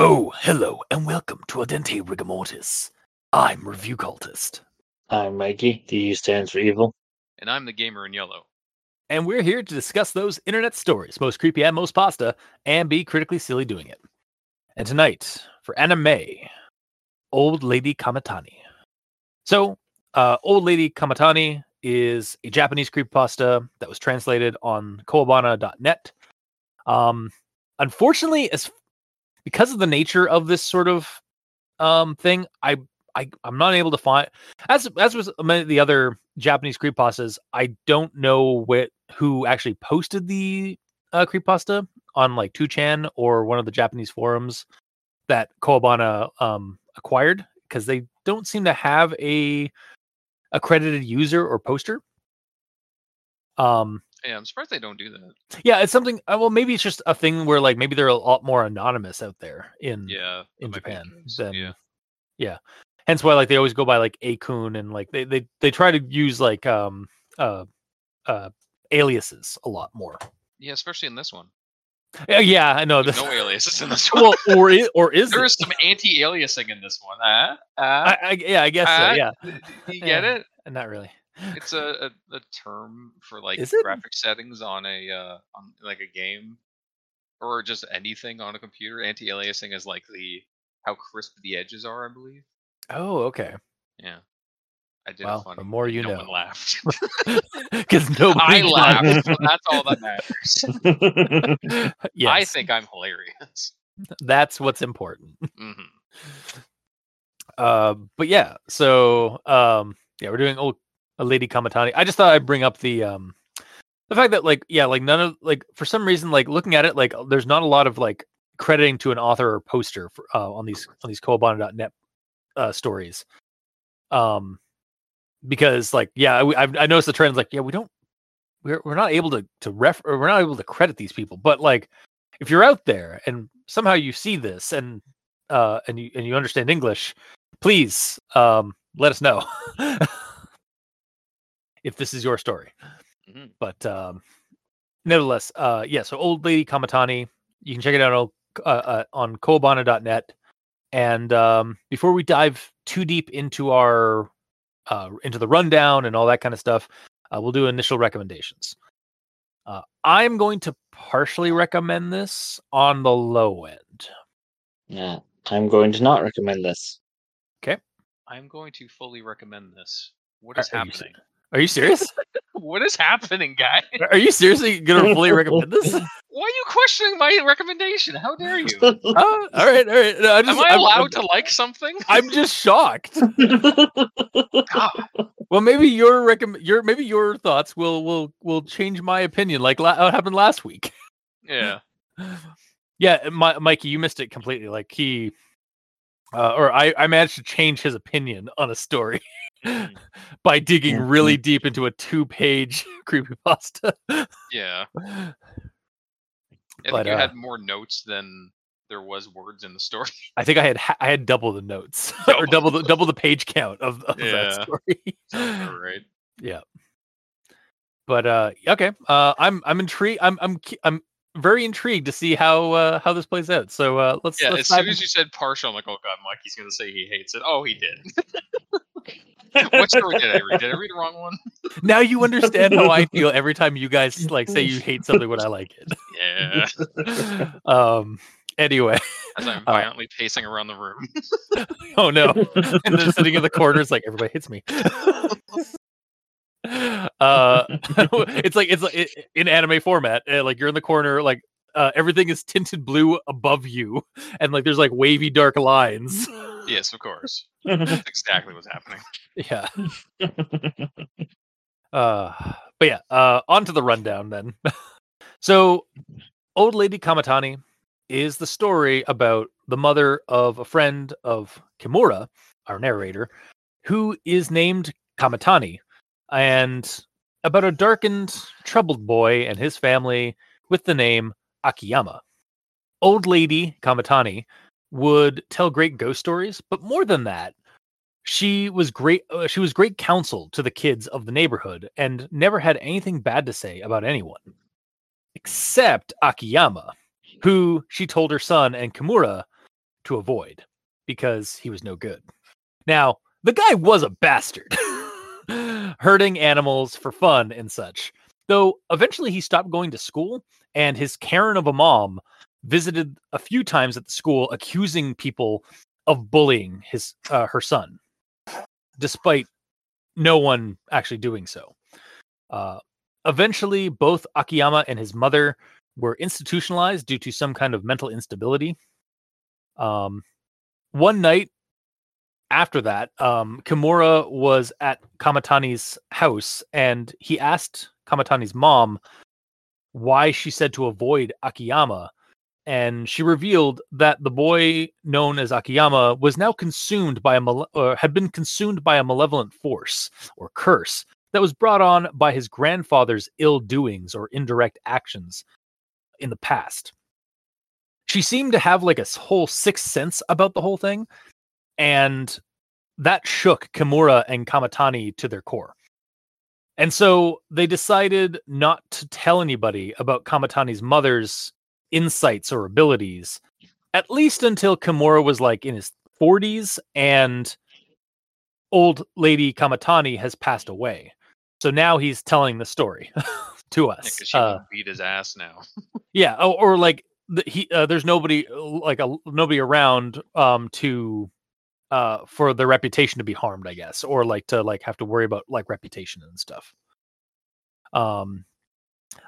Oh, hello, and welcome to Al Dente Rigamortis. I'm Review Cultist, I'm Mikey. The U stands for evil. And I'm the gamer in yellow. and we're here to discuss those internet stories, most creepy and most pasta, and be critically silly doing it. And tonight, for anime, Old Lady Kamitani. So, uh, Old Lady Kamitani is a Japanese creepypasta that was translated on Kowabana.net. Um, unfortunately, as because of the nature of this sort of um thing, I I I'm not able to find as as was many of the other Japanese creepypastas. I don't know what who actually posted the uh, creepypasta on like 2chan or one of the Japanese forums that Kowabana um acquired because they don't seem to have a accredited user or poster. Um Yeah, I'm surprised they don't do that. yeah, it's something uh, well maybe it's just a thing where like maybe they're a lot more anonymous out there in Yeah. in might be the Japan than yeah. hence why like they always go by like Akun and like they they they try to use like um uh uh aliases a lot more. Yeah, especially in this one. Yeah, yeah, I know There's this. no aliases in this one. well, or is, or is there is some anti-aliasing in this one. Uh, uh, I, I, yeah, I guess so. uh, Yeah, you get yeah. it? not really. It's a, a, a term for like graphic settings on a uh, on like a game or just anything on a computer. Anti-aliasing is like the how crisp the edges are, I believe. Oh, okay. Yeah. I did Well, the more you no know. one laughed. Because nobody. I laughed. so that's all that matters. yes, I think I'm hilarious. that's what's important. hmm Uh, but yeah, so um, yeah, we're doing old a lady Kamitani. I just thought I'd bring up the um, the fact that like yeah, like none of like for some reason like looking at it like there's not a lot of like crediting to an author or poster for, uh, on these on these Kowabana.net uh, stories. Um, because like yeah, we, I've I noticed the trends like yeah we don't we're we're not able to to ref we're not able to credit these people, but like if you're out there and somehow you see this and uh and you and you understand English, please um let us know if this is your story. Mhm. But um nevertheless, uh yeah, so old lady Kamitani, you can check it out on uh, uh, on kowabana.net. And um before we dive too deep into our uh into the rundown and all that kind of stuff, uh, we'll do initial recommendations. Uh, I'm going to partially recommend this on the low end. yeah, I'm going to not recommend this. Okay. I'm going to fully recommend this. What is Are- is are happening? Are you serious? What is happening, guy? Are you seriously going to fully recommend this? Why are you questioning my recommendation? How dare you? Oh, all right, all right. No, I just, Am I I'm- allowed I'm, to like something? I'm just shocked. Well, maybe your recommend your maybe your thoughts will will will change my opinion, like la- what happened last week. Yeah. yeah, my, Mikey, you missed it completely. Like he, uh, or I, I managed to change his opinion on a story. by digging Mhm. really deep into a two-page creepypasta. Yeah. I But, think you uh, had more notes than there was words in the story. I think I had ha- I had double the notes or double the double the page count of, of Yeah. that story. Sounds right. yeah. But uh okay. Uh I'm I'm intrigued I'm I'm I'm very intrigued to see how uh how this plays out. So uh let's Yeah, let's as soon dive as you said partial, I'm like, oh god, Mikey's gonna say he hates it. Oh, he did. what story did I read? Did I read the wrong one? now you understand how I feel every time you guys like say you hate something when I like Yeah. it. um anyway. As I'm Uh, violently pacing around the room. Oh no. and then sitting in the corner, corners like everybody hits me. uh it's like it's like i- in anime format uh, like you're in the corner like uh, everything is tinted blue above you and like there's like wavy dark lines yes, of course. That's exactly what's happening. yeah uh but yeah uh on to the rundown then so old lady kamitani is the story about the mother of a friend of kimura our narrator who is named kamitani and about a darkened troubled boy and his family with the name akiyama old lady kamitani would tell great ghost stories but more than that she was great uh, she was great counsel to the kids of the neighborhood and never had anything bad to say about anyone except akiyama who she told her son and kimura to avoid because he was no good. Now, the guy was a bastard, hurting animals for fun and such. Though eventually he stopped going to school, and his Karen of a mom visited a few times at the school, accusing people of bullying his uh, her son, despite no one actually doing so. Uh, eventually, both Akiyama and his mother were institutionalized due to some kind of mental instability. Um, one night after that, um, Kimura was at Kamitani's house and he asked Kamitani's mom why she said to avoid Akiyama. And she revealed that the boy known as Akiyama was now consumed by a male- or had been consumed by a malevolent force or curse that was brought on by his grandfather's ill doings or indirect actions in the past. She seemed to have like a whole sixth sense about the whole thing, and that shook Kimura and Kamitani to their core. And so they decided not to tell anybody about Kamitani's mother's insights or abilities, at least until Kimura was like in his 40s and old lady Kamitani has passed away. So now he's telling the story to us. Because she Uh, beat his ass now. yeah, or, or like the, he uh, there's nobody like a nobody around um to uh for the reputation to be harmed, I guess, or like to like have to worry about like reputation and stuff. Um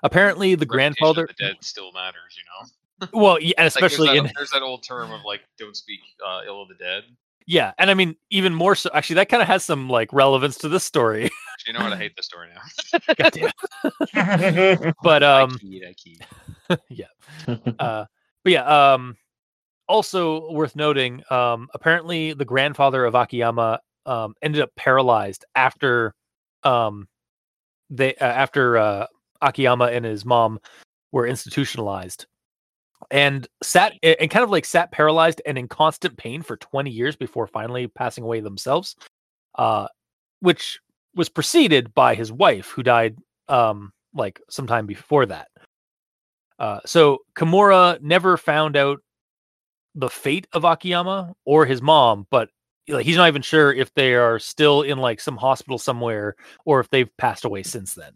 apparently the Reputation of grandfather the dead still matters, you know. well, yeah, and Like, there's especially that, in there's that old term of like don't speak uh, ill of the dead. yeah, and I mean even more so actually that kind of has some like relevance to this story. Actually, you know what? I hate this story now. Goddamn. But I um keyed, I keyed. uh but yeah um also worth noting um apparently the grandfather of akiyama um ended up paralyzed after um they uh, after uh akiyama and his mom were institutionalized and sat and kind of like sat paralyzed and in constant pain for 20 years before finally passing away themselves uh which was preceded by his wife who died um like sometime before that uh, so Kimura never found out the fate of Akiyama or his mom, but like he's not even sure if they are still in like some hospital somewhere or if they've passed away since then.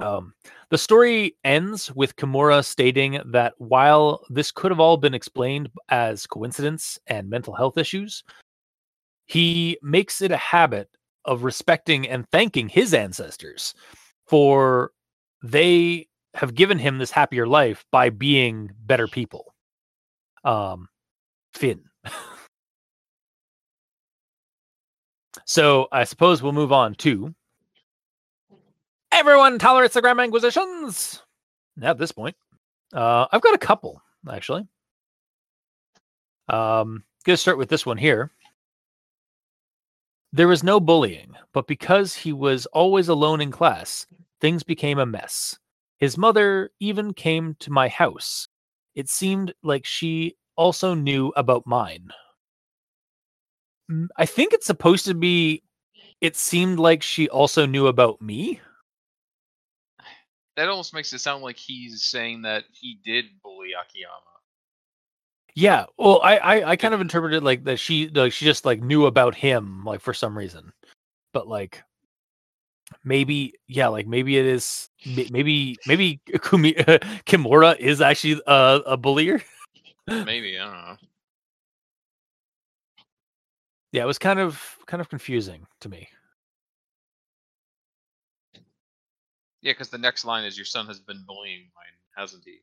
Um, the story ends with Kimura stating that while this could have all been explained as coincidence and mental health issues, he makes it a habit of respecting and thanking his ancestors for they have given him this happier life by being better people. Um, Finn. so I suppose we'll move on to everyone tolerates the Grand Inquisitions. At this point, uh, I've got a couple actually. Um, gonna start with this one here. There was no bullying, but because he was always alone in class, things became a mess. His mother even came to my house. It seemed like she also knew about mine. Mm, I think it's supposed to be it seemed like she also knew about me. That almost makes it sound like he's saying that he did bully Akiyama. Yeah, well, I I, I kind of interpreted like that she like she just like knew about him like for some reason, but like maybe yeah like maybe it is maybe maybe Kumi, Kimura is actually a, a bullier. Maybe I don't know. Yeah, it was kind of kind of confusing to me. Yeah, because the next line is your son has been bullying mine, hasn't he?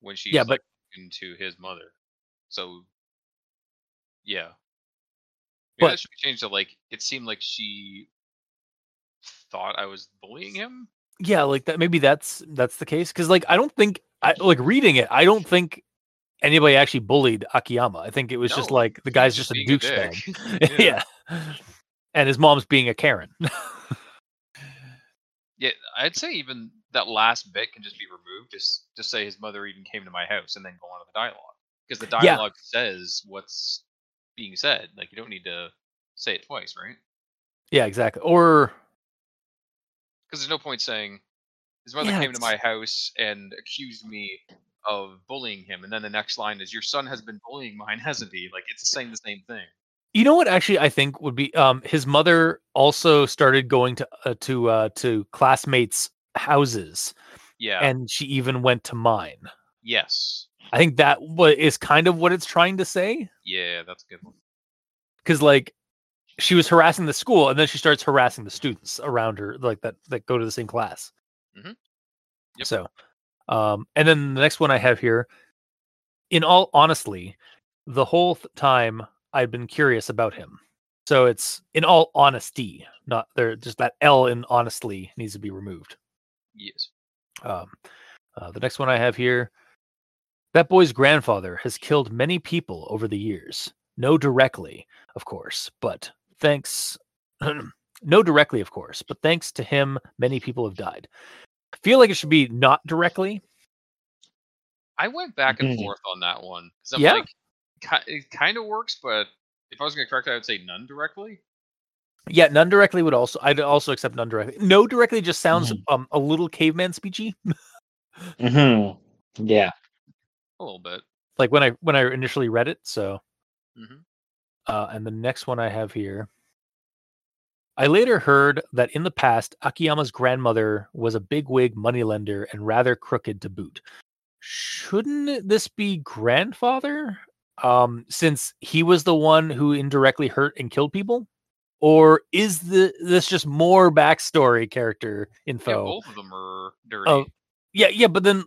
When she's Yeah, like into his mother. So yeah. Maybe But- that should be changed to like it seemed like she thought I was bullying him. Yeah, like that. Maybe that's that's the case because like I don't think I like reading it. I don't think anybody actually bullied Akiyama. I think it was just like the guy's was just a douchebag. dick. yeah. and his mom's being a Karen. Yeah, I'd say even that last bit can just be removed. Just just say his mother even came to my house and then go on to the dialogue. Because the Yeah. dialogue says what's being said. Like you don't need to say it twice, right? yeah, exactly. Or Because there's no point saying his mother Yeah, came to my house and accused me of bullying him, and then the next line is, "Your son has been bullying mine, hasn't he?" Like it's saying the same thing. You know what? Actually, I think would be um his mother also started going to uh, to uh to classmates' houses, Yeah. and she even went to mine. yes. I think that what is kind of what it's trying to say, Yeah, that's a good one. because like she was harassing the school, and then she starts harassing the students around her, like that that go to the same class. Mm-hmm. Yep. So, um, and then the next one I have here, in all honestly, the whole th- time I've been curious about him. So it's in all honesty, not there. Just that L in honestly needs to be removed. Yes. Um, uh, the next one I have here that boy's grandfather has killed many people over the years. No directly, of course, but thanks. no directly, of course, but thanks to him, many people have died. I feel like it should be not directly. I went back and Mhm. forth on that one because I'm Yeah? like, ki- it kind of works, but if I was gonna correct, it, I would say none directly. Yeah, none directly would also. I'd also accept none directly. No directly just sounds Mhm. um a little caveman speechy. hmm Yeah. A little bit. like when I when I initially read it. So, Mhm. uh, and the next one I have here. I later heard that in the past, Akiyama's grandmother was a bigwig moneylender and rather crooked to boot. Shouldn't this be grandfather? Um, since he was the one who indirectly hurt and killed people, or is the this just more backstory character Yeah, info? both of them are dirty. Oh, yeah, yeah, but then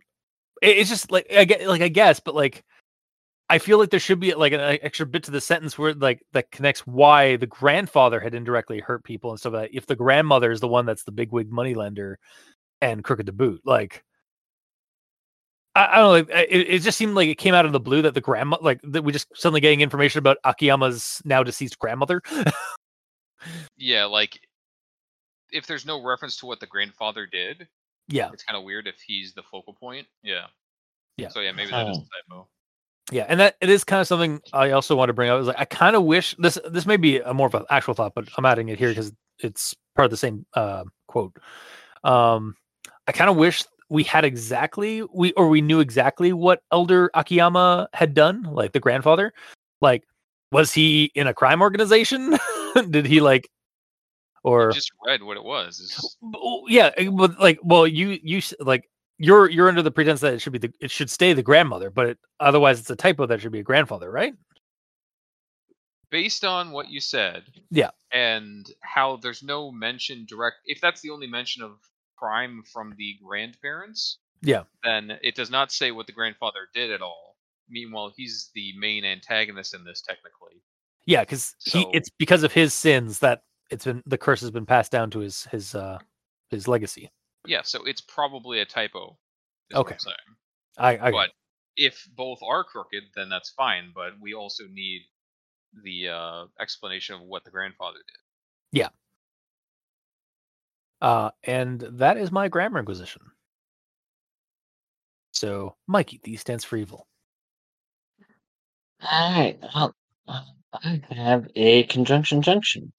it- it's just like I get, like I guess, but like I feel like there should be like an uh, extra bit to the sentence where like that connects why the grandfather had indirectly hurt people and stuff like that. If the grandmother is the one that's the bigwig moneylender and crooked to boot, like I, I don't know, like, it, it just seemed like it came out of the blue that the grandma like that we just suddenly getting information about Akiyama's now deceased grandmother. yeah, like if there's no reference to what the grandfather did, yeah, it's kind of weird if he's the focal point. Yeah. Yeah. So yeah, maybe that is a typo. Yeah, and that it is kind of something I also want to bring up. Is like I kind of wish this this may be a more of an actual thought, but I'm adding it here because it's part of the same uh, quote. Um, I kind of wish we had exactly we or we knew exactly what Elder Akiyama had done, like the grandfather. Like, was he in a crime organization? Did he like, or just read what it was. Oh, yeah, eh, but like, well, you you like you're you're under the pretense that it should be the it should stay the grandmother, but it, otherwise it's a typo that should be a grandfather, right? based on what you said. Yeah. And how there's no mention direct. If that's the only mention of crime from the grandparents. Yeah. Then it does not say what the grandfather did at all. Meanwhile, he's the main antagonist in this technically. Yeah, because he it's because of his sins that it's been the curse has been passed down to his his uh his legacy. Yeah, so it's probably a typo. Okay. I, I But if both are crooked, then that's fine. But we also need the uh, explanation of what the grandfather did. Uh and that is my grammar inquisition. So Mikey, D stands for evil. All right. I'll, I have a conjunction junction.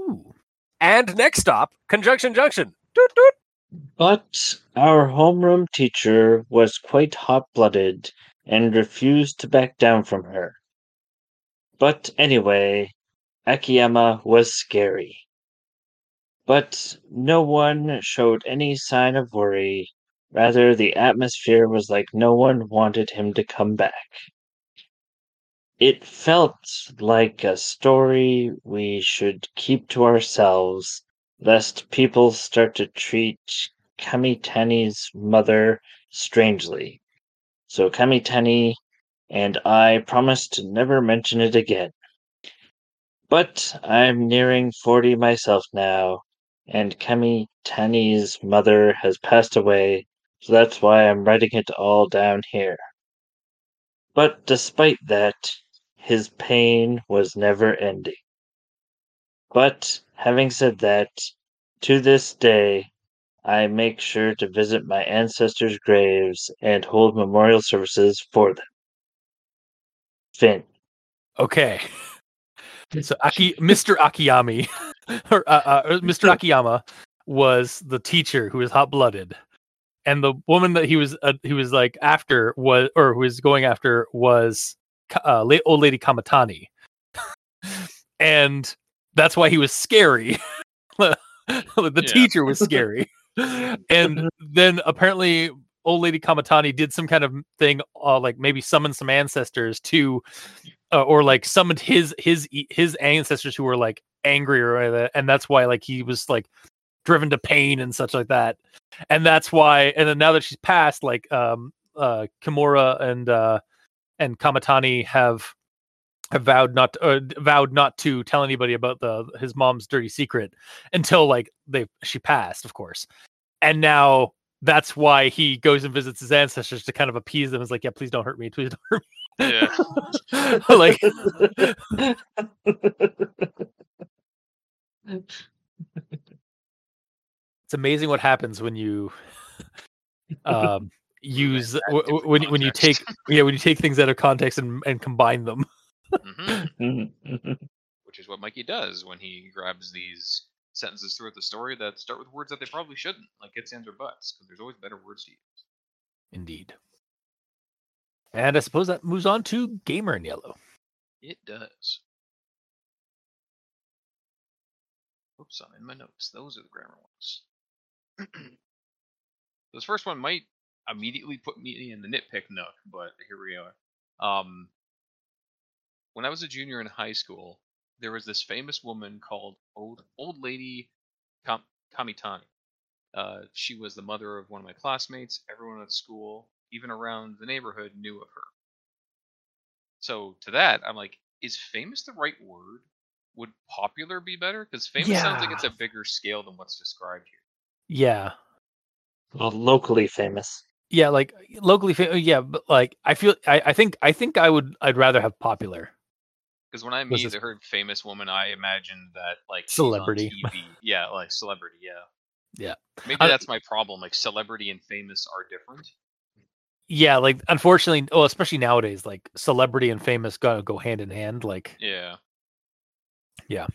Ooh. And next stop, Conjunction Junction. Doot, doot. But our homeroom teacher was quite hot blooded and refused to back down from her. But anyway, Akiyama was scary. But no one showed any sign of worry. Rather, the atmosphere was like no one wanted him to come back. It felt like a story we should keep to ourselves, lest people start to treat Kamitani's mother strangely. So Kamitani and I promised to never mention it again. But I'm nearing 40 myself now, and Kemi Tani's mother has passed away, so that's why I'm writing it all down here. But despite that, his pain was never ending. But having said that, to this day, I make sure to visit my ancestors' graves and hold memorial services for them. Finn. Okay. So Aki, Mr. Akiyami, or uh, uh, Mr. Akiyama was the teacher who was hot blooded and the woman that he was uh, he was like after was or who was going after was uh, old lady Kamitani, and that's why he was scary. the Yeah. teacher was scary, and then apparently old lady Kamitani did some kind of thing, uh, like maybe summoned some ancestors to, uh, or like summoned his his his ancestors who were like angry or whatever, and that's why like he was like driven to pain and such like that, and that's why. And then now that she's passed, like um uh Kimura and uh and Kamitani have have vowed not to, uh, vowed not to tell anybody about the his mom's dirty secret until like they she passed, of course. And now that's why he goes and visits his ancestors to kind of appease them. Is like, yeah, please don't hurt me, please don't hurt me. Yeah. like, it's amazing what happens when you um use that w- w- when when you take context. yeah when you take things out of context and and combine them. hmm Which is what Mikey does when he grabs these sentences throughout the story that start with words that they probably shouldn't, like its, ands, or buts, because there's always better words to use. Indeed. And I suppose that moves on to Gamer in Yellow. It does. Oops, I'm in my notes. Those are the grammar ones. this first one might immediately put me in the nitpick nook, but here we are. Um, when I was a junior in high school, there was this famous woman called Old Old Lady Kam- Kamitani. Uh, she was the mother of one of my classmates. Everyone at school, even around the neighborhood, knew of her. So to that, I'm like, is famous the right word? Would popular be better? Because famous sounds like it's a bigger scale than what's described here. Yeah. well, locally famous. Yeah, like locally fa- yeah, but like I feel I, I think I think I would I'd rather have popular. Because when I Was immediately this- heard famous woman, I imagined that like Celebrity. TV. yeah, like celebrity. Yeah. Yeah. Maybe I- that's my problem. Like celebrity and famous are different. Yeah, like unfortunately, oh, especially nowadays, like celebrity and famous gotta go hand in hand. Like Yeah. Yeah.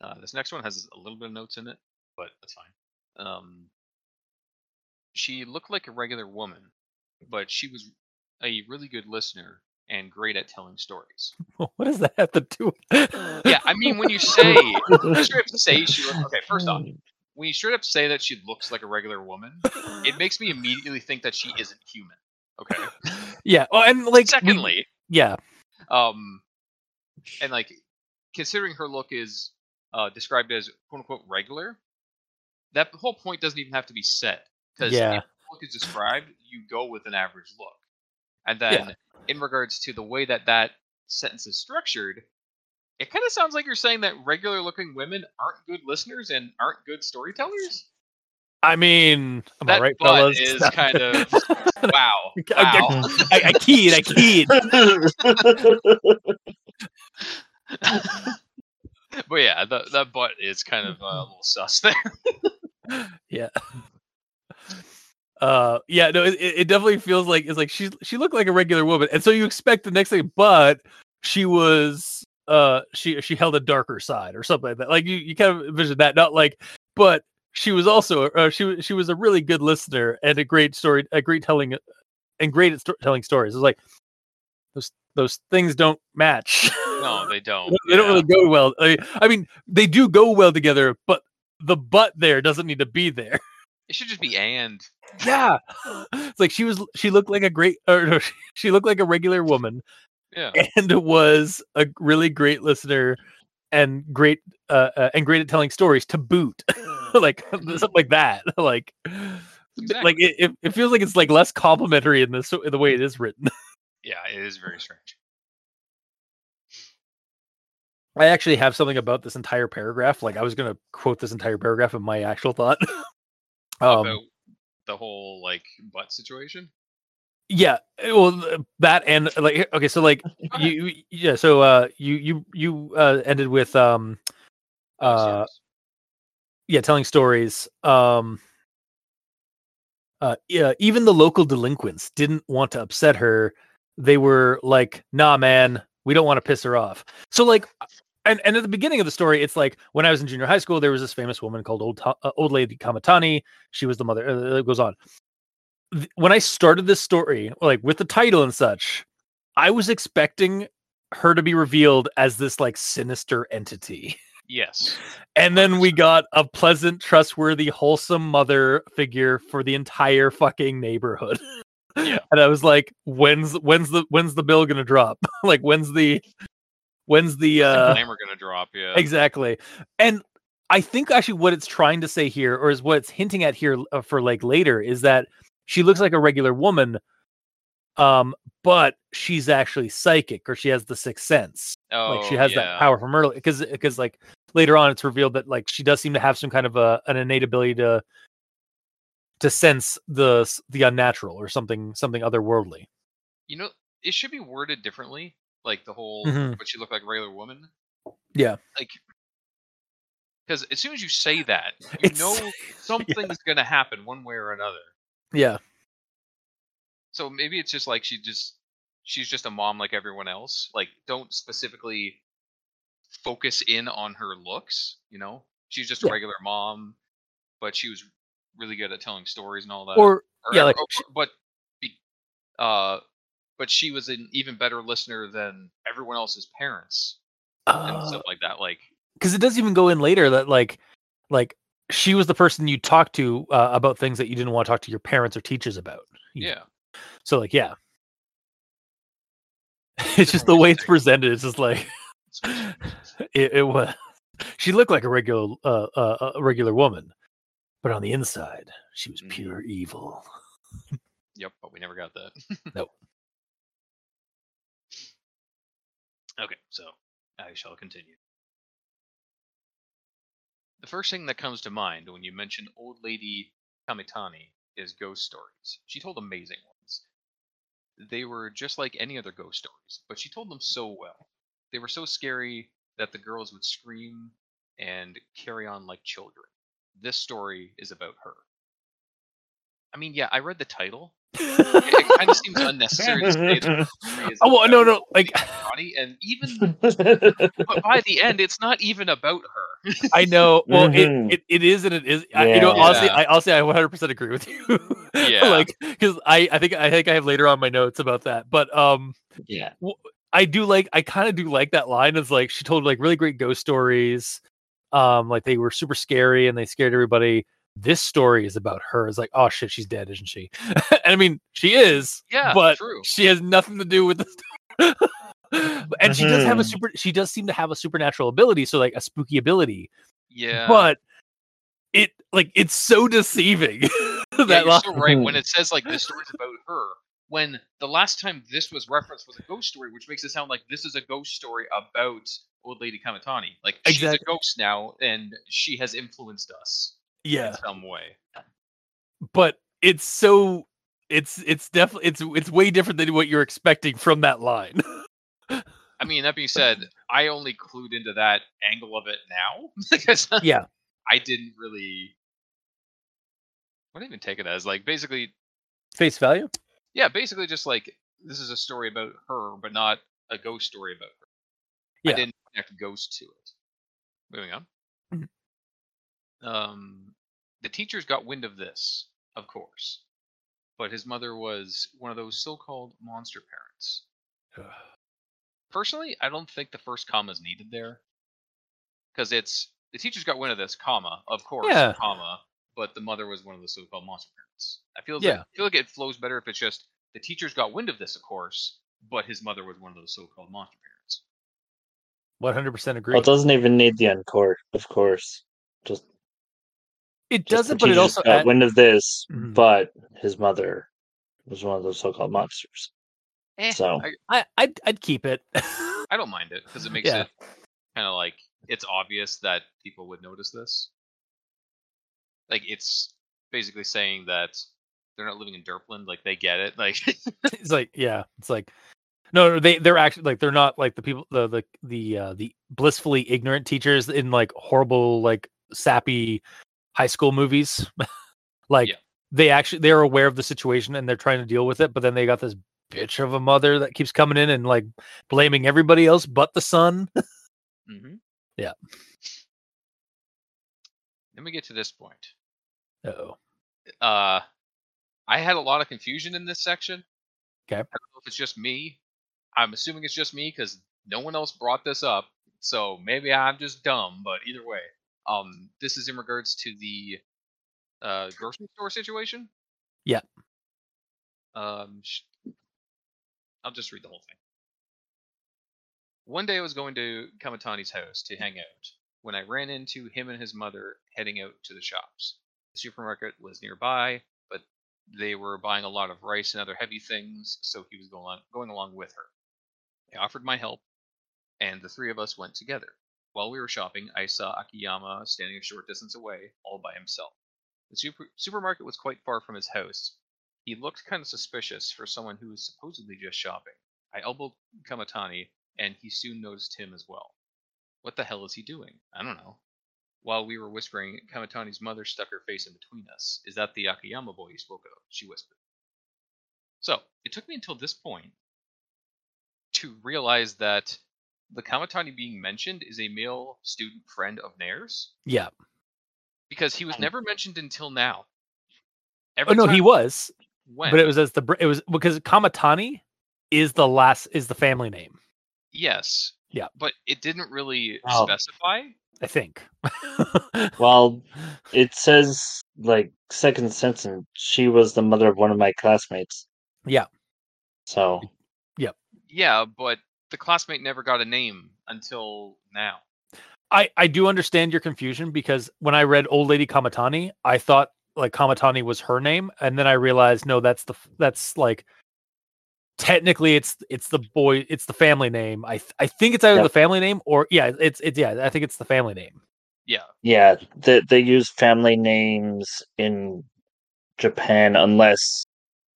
Uh, this next one has a little bit of notes in it, but that's fine. Um, she looked like a regular woman, but she was a really good listener and great at telling stories. what does that have to do? Yeah, I mean, when you say, straight up say she look, okay, first off, when you straight up say that she looks like a regular woman, it makes me immediately think that she isn't human. Okay. yeah. Oh, and like we- Secondly, yeah, um, and like considering her look is uh, described as quote unquote regular, that whole point doesn't even have to be said because Yeah. if the look is described, you go with an average look, and then in regards to the way that that sentence is structured. It kind of sounds like you're saying that regular looking women aren't good listeners and aren't good storytellers. I mean, am that I right, butt fellas? is kind of wow. I- I- wow. I, I keyed, I keyed. but yeah, that that butt is kind of uh, a little sus there. yeah. Uh, yeah, no, it, it it definitely feels like it's like she she looked like a regular woman, and so you expect the next thing, but she was uh she she held a darker side or something like that. Like you you kind of envision that, not like, but she was also uh, she was she was a really good listener and a great story, a great telling, and great at sto- telling stories. It's like those those things don't match. No, they don't. they don't yeah. really go well. I, I mean, they do go well together, but the butt there doesn't need to be there. It should just be and. Yeah, it's like she was. She looked like a great, or no, she, she looked like a regular woman, Yeah. and was a really great listener and great, uh, uh and great at telling stories to boot, like something like that. Like, Exactly. like it, it, it feels like it's like less complimentary in this in the way it is written. Yeah, it is very strange. I actually have something about this entire paragraph. Like I was gonna quote this entire paragraph of my actual thought. um, About the whole like butt situation. yeah, eh, well, that and like okay, so like you, yeah, so uh, you you you uh ended with um, uh. Yeah, telling stories. Um, uh, yeah, even the local delinquents didn't want to upset her. They were like, "Nah, man, we don't want to piss her off." So like, and and at the beginning of the story, it's like when I was in junior high school, there was this famous woman called old uh, old lady Kamitani. She was the mother. Uh, it goes on. When I started this story, like with the title and such, I was expecting her to be revealed as this like sinister entity. Yes. And then we got a pleasant, trustworthy, wholesome mother figure for the entire fucking neighborhood. Yeah. And I was like, when's when's the when's the bill gonna drop? like when's the when's the uh name we're gonna drop. Yeah. exactly. And I think actually what it's trying to say here, or is what it's hinting at here uh, for like later, is that she looks like a regular woman, um, but she's actually psychic, or she has the sixth sense Oh, like she has that power from early because because like later on it's revealed that like she does seem to have some kind of a an innate ability to to sense the the unnatural or something something otherworldly You know, it should be worded differently. Like the whole, Mhm. but she looked like a regular woman. Yeah. Like, because as soon as you say that, you It's- know yeah. something's gonna happen one way or another. yeah So maybe it's just like she just she's just a mom like everyone else. Like don't specifically focus in on her looks, you know? She's just a Yeah. regular mom, but she was really good at telling stories and all that. or yeah, ev- like or- but uh but she was an even better listener than everyone else's parents and uh, stuff like that. Like because it does even go in later that like like she was the person you talked to uh, about things that you didn't want to talk to your parents or teachers about yeah. so like yeah it's just the way it's presented it's just like it, it was she looked like a regular uh, uh a regular woman but on the inside she was Mhm. pure evil Yep, but we never got that. Nope. Okay, so I shall continue. The first thing that comes to mind when you mention old lady Kamitani is ghost stories. She told amazing ones. They were just like any other ghost stories, but she told them so well. They were so scary that the girls would scream and carry on like children. This story is about her. I mean, yeah, I read the title. It kind of seems unnecessary to say that the story is oh well, no no like Connie, and even but by the end, it's not even about her. i know well Mhm. it, it it is and it is I, you know Yeah. honestly Yeah. i honestly i 100% agree with you Yeah. like because i i think i think i have later on my notes about that but um yeah. I do like I kind of do like that line. It's like she told like really great ghost stories. Um, like they were super scary and they scared everybody. This story is about her. It's like, oh shit, she's dead, isn't she? and I mean, she is, yeah, but true. she has nothing to do with this. and she does have a Mhm. super she does seem to have a supernatural ability, so like a spooky ability. Yeah, But it like it's so deceiving. yeah, that you're so right. When it says like this story's about her, when the last time this was referenced was a ghost story, which makes it sound like this is a ghost story about old lady Kamitani. Like she's a ghost now, and she has influenced us yeah. in some way. but it's so it's it's definitely it's it's way different than what you're expecting from that line. I mean, that being said, I only clued into that angle of it now because yeah. I didn't really. What even take it as? Like basically, Face value? yeah, basically just like this is a story about her, but not a ghost story about her. Yeah. I didn't connect ghost to it. Moving on. Mhm. Um, the teachers got wind of this, of course, but his mother was one of those so-called monster parents. Personally, I don't think the first comma is needed there, because it's the teachers got wind of this, comma, of course, Yeah. comma, but the mother was one of the so-called monster parents. I feel Yeah. like, I feel like it flows better if it's just the teachers got wind of this, of course, but his mother was one of those so-called monster parents. One hundred percent agree. Well, it doesn't even need the encore, of course. Just, it doesn't, but it also got add- wind of this, Mhm. but his mother was one of those so-called monsters. Eh, So- I, I I'd, I'd keep it. I don't mind it because it makes Yeah. it kind of like it's obvious that people would notice this. Like it's basically saying that they're not living in Derpland, like they get it. Like it's like yeah, it's like no, no, they they're actually like they're not like the people the the the uh, the blissfully ignorant teachers in like horrible like sappy high school movies. like Yeah. they actually they're aware of the situation and they're trying to deal with it, but then they got this bitch of a mother that keeps coming in and like blaming everybody else but the son. Mm-hmm. Yeah. Then we get to this point. Oh, Uh, I had a lot of confusion in this section. Okay. I don't know if it's just me. I'm assuming it's just me because no one else brought this up. So maybe I'm just dumb, but either way, um, this is in regards to the uh, grocery store situation. Yeah. Um, sh- I'll just read the whole thing. One day I was going to Kamitani's house to hang out when I ran into him and his mother heading out to the shops. The supermarket was nearby, but they were buying a lot of rice and other heavy things, so he was going along, going along with her. I offered my help, and the three of us went together. While we were shopping, I saw Akiyama standing a short distance away, all by himself. The super- supermarket was quite far from his house. He looked kind of suspicious for someone who was supposedly just shopping. I elbowed Kamitani, and he soon noticed him as well. What the hell is he doing? I don't know. While we were whispering, Kamitani's mother stuck her face in between us. Is that the Akiyama boy you spoke of? She whispered. So, it took me until this point to realize that the Kamitani being mentioned is a male student friend of Nair's yeah. because he was never mentioned until now. Oh no, he was, when, but it was as the it was because Kamitani is the last is the family name. yes, Yeah. but it didn't really Oh. specify. I think. Well, it says like second sentence. She was the mother of one of my classmates. Yeah. So Yep. Yeah, but the classmate never got a name until now. I I do understand your confusion because when I read Old Lady Kamitani, I thought like Kamitani was her name, and then I realized no, that's the that's like technically it's it's the boy it's the family name. I th- I think it's either Yep. the family name or yeah, it's it's yeah, I think it's the family name. Yeah, yeah, they they use family names in Japan unless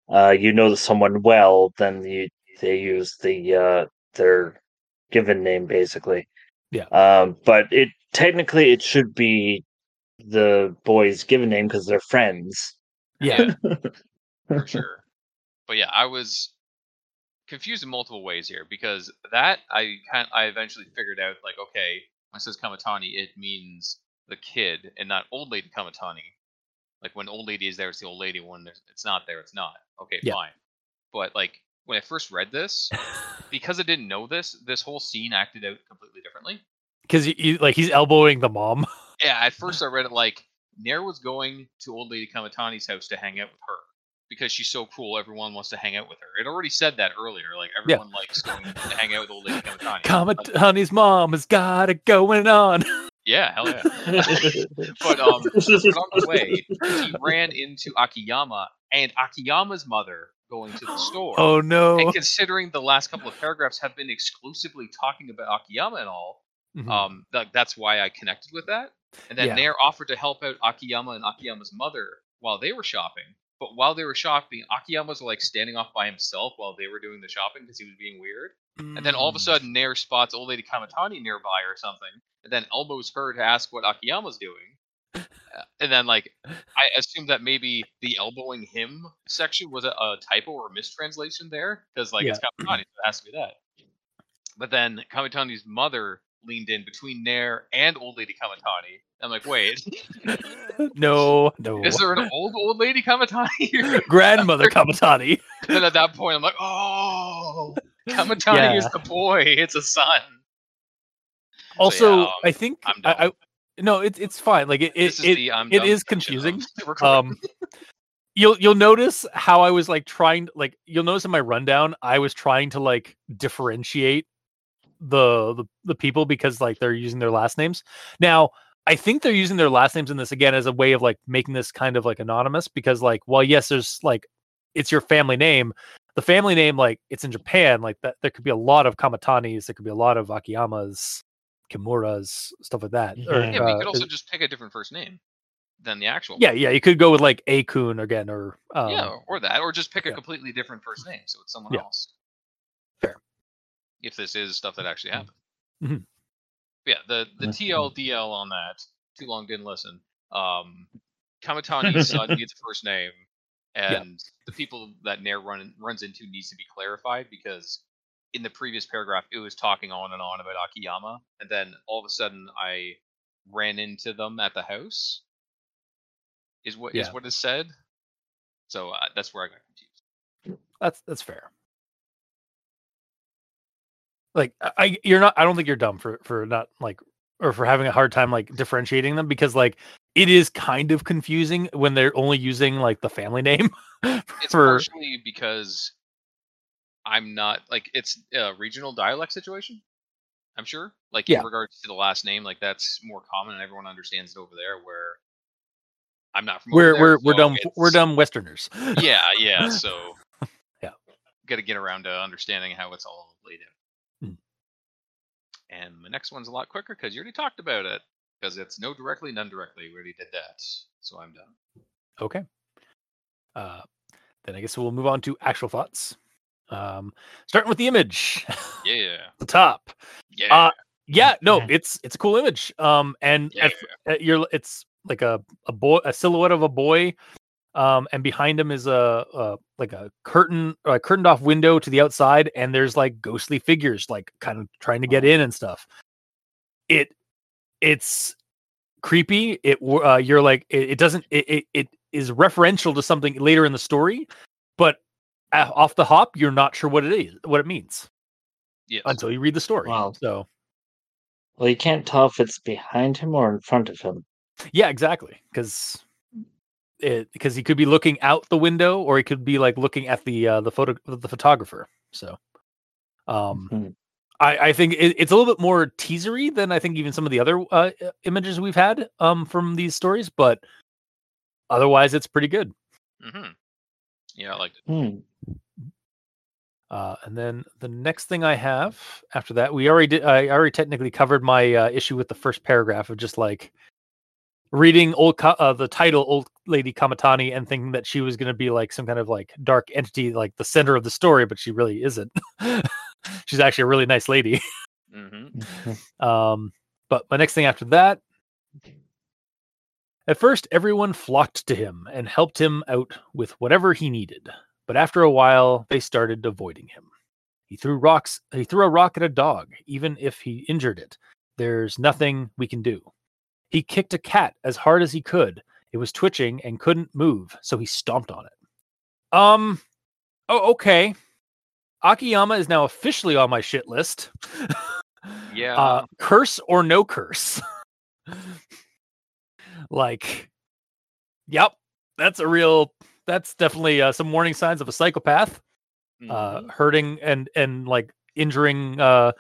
uh, you know someone well. Then you they use the uh, their given name basically. Yeah. Um, but it technically it should be the boy's given name because they're friends. Yeah. for sure. But yeah, I was confused in multiple ways here because that I kind I eventually figured out like okay, when it says Kamitani, it means the kid and not old lady Kamitani. Like when old lady is there, it's the old lady. When it's not there, it's not. Okay, Yeah. fine. But like when I first read this, because I didn't know this, this whole scene acted out completely differently. Because he, like he's elbowing the mom. Yeah, at first I read it like Nair was going to old lady Kamitani's house to hang out with her because she's so cool. Everyone wants to hang out with her. It already said that earlier. Like everyone likes going to hang out with old lady Kamitani. Kamitani's mom has got it going on. Yeah, hell yeah. but um, but on the way, he ran into Akiyama and Akiyama's mother going to the store. Oh no. And considering the last couple of paragraphs have been exclusively talking about Akiyama and all, Mhm. um, that, that's why I connected with that. And then Yeah. Nair offered to help out Akiyama and Akiyama's mother while they were shopping. But while they were shopping, Akiyama was like standing off by himself while they were doing the shopping because he was being weird. And then all of a Mm. sudden, Nair spots old lady Kamitani nearby or something, and then elbows her to ask what Akiyama's doing. And then, like, I assume that maybe the elbowing him section was a, a typo or a mistranslation there, because like it's Kamitani, so it has to be that. But then Kamitani's mother leaned in between Nair and old lady Kamitani. I'm like, wait, no, no. is there an old old lady Kamitani here? grandmother Kamitani? then at that point, I'm like, oh, Kamitani is the boy. It's a son. Also, um, I think I'm I, done. I no, it's it's fine. Like it, it, it, the it is confusing. um you'll you'll notice how i was like trying like you'll notice in my rundown i was trying to like differentiate the the, the people because like they're using their last names now i think they're using their last names in this again as a way of like making this kind of like anonymous because like well yes there's like it's your family name the family name like it's in japan like that there could be a lot of kamitanis there could be a lot of akiyamas kimuras stuff like that or, Mhm. yeah, but you uh, could also just pick a different first name than the actual. yeah yeah you could go with like akun again or um, yeah, or that, or just pick a yeah. completely different first name, so it's someone Yeah. else. Fair. If this is stuff that actually happened. Mhm. Yeah, the the Mhm. TLDL on that. Too long didn't listen. Um, Kamitani's son gets a first name, and the people that Nair run runs into needs to be clarified because in the previous paragraph it was talking on and on about Akiyama, and then all of a sudden I ran into them at the house. Is what is Yeah. what is said. So uh, that's where I got confused. That's that's fair. Like I- you're not I don't think you're dumb for for not like or for having a hard time like differentiating them because like it is kind of confusing when they're only using like the family name It's partially because I'm not like it's a regional dialect situation. I'm sure, like Yeah. in regards to the last name, like that's more common and everyone understands it over there. Where I'm not from. we're there, we're we're dumb we're dumb westerners. Yeah, yeah. So Yeah. got to get around to understanding how it's all laid out. Mm. And the next one's a lot quicker because you already talked about it. Because it's no directly, none directly. We already did that, so I'm done. Okay. Uh then I guess we'll move on to actual thoughts. Um starting with the image. Yeah, the top. yeah, Uh yeah, no, Mhm. it's it's a cool image. Um and yeah. at you're it's like a a boy a silhouette of a boy um and behind him is a, a like a curtain a curtained off window to the outside and there's like ghostly figures like kind of trying to get in and stuff it it's creepy it uh, you're like it, it doesn't it, it it is referential to something later in the story but off the hop you're not sure what it is what it means yes. until you read the story Wow. so Well, you can't tell if it's behind him or in front of him. Yeah, exactly. Because it because he could be looking out the window, or he could be like looking at the uh, the photo the photographer. So, um, Mhm. I I think it, it's a little bit more teasery than I think even some of the other uh, images we've had um from these stories, but otherwise it's pretty good. hmm Yeah, I liked it. Hmm. Uh, and then the next thing I have after that, we already did. I already technically covered my uh, issue with the first paragraph of just like reading old uh, the title "Old Lady Kamitani" and thinking that she was going to be like some kind of like dark entity, like the center of the story, but she really isn't. She's actually a really nice lady. hmm Um, but my next thing after that, at first, everyone flocked to him and helped him out with whatever he needed. But after a while, they started avoiding him. He threw rocks. He threw a rock at a dog, even if he injured it. There's nothing we can do. He kicked a cat as hard as he could. It was twitching and couldn't move, so he stomped on it. Um. Oh, okay. Akiyama is now officially on my shit list. Yeah. uh, curse or no curse. like, yep, that's a real. That's definitely uh, some warning signs of a psychopath, uh, Mhm. hurting and and like injuring uh,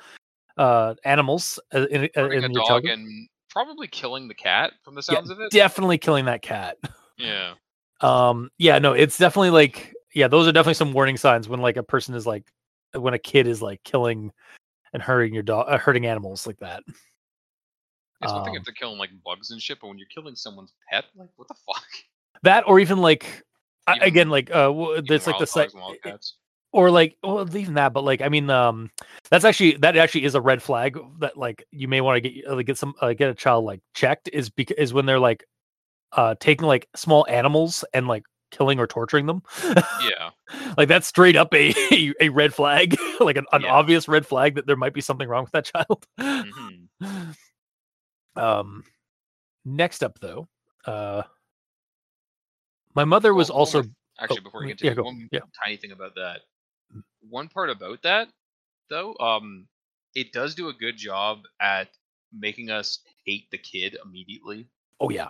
uh, animals uh, in, uh, in a your dog childhood. and probably killing the cat from the Yeah, sounds of it. Definitely killing that cat. Yeah. Um, yeah, no, it's definitely like, yeah, those are definitely some warning signs when like a person is like, when a kid is like killing and hurting your dog, uh, hurting animals like that. It's one thing Um, if they're killing like bugs and shit, but when you're killing someone's pet, like what the fuck? That or even like, I- Even- again, like, uh, that's like the site. dogs and wild cats. or like well even that but like i mean um that's actually that actually is a red flag that like you may want to get uh, like get some uh, get a child like checked is because is when they're like uh taking like small animals and like killing or torturing them Yeah. like that's straight up a a red flag like an, an Yeah. obvious red flag that there might be something wrong with that child hmm um next up though uh my mother was also more- Actually, before we yeah, continue, go, one yeah. tiny thing about that. One part about that, though, um, it does do a good job at making us hate the kid immediately. oh yeah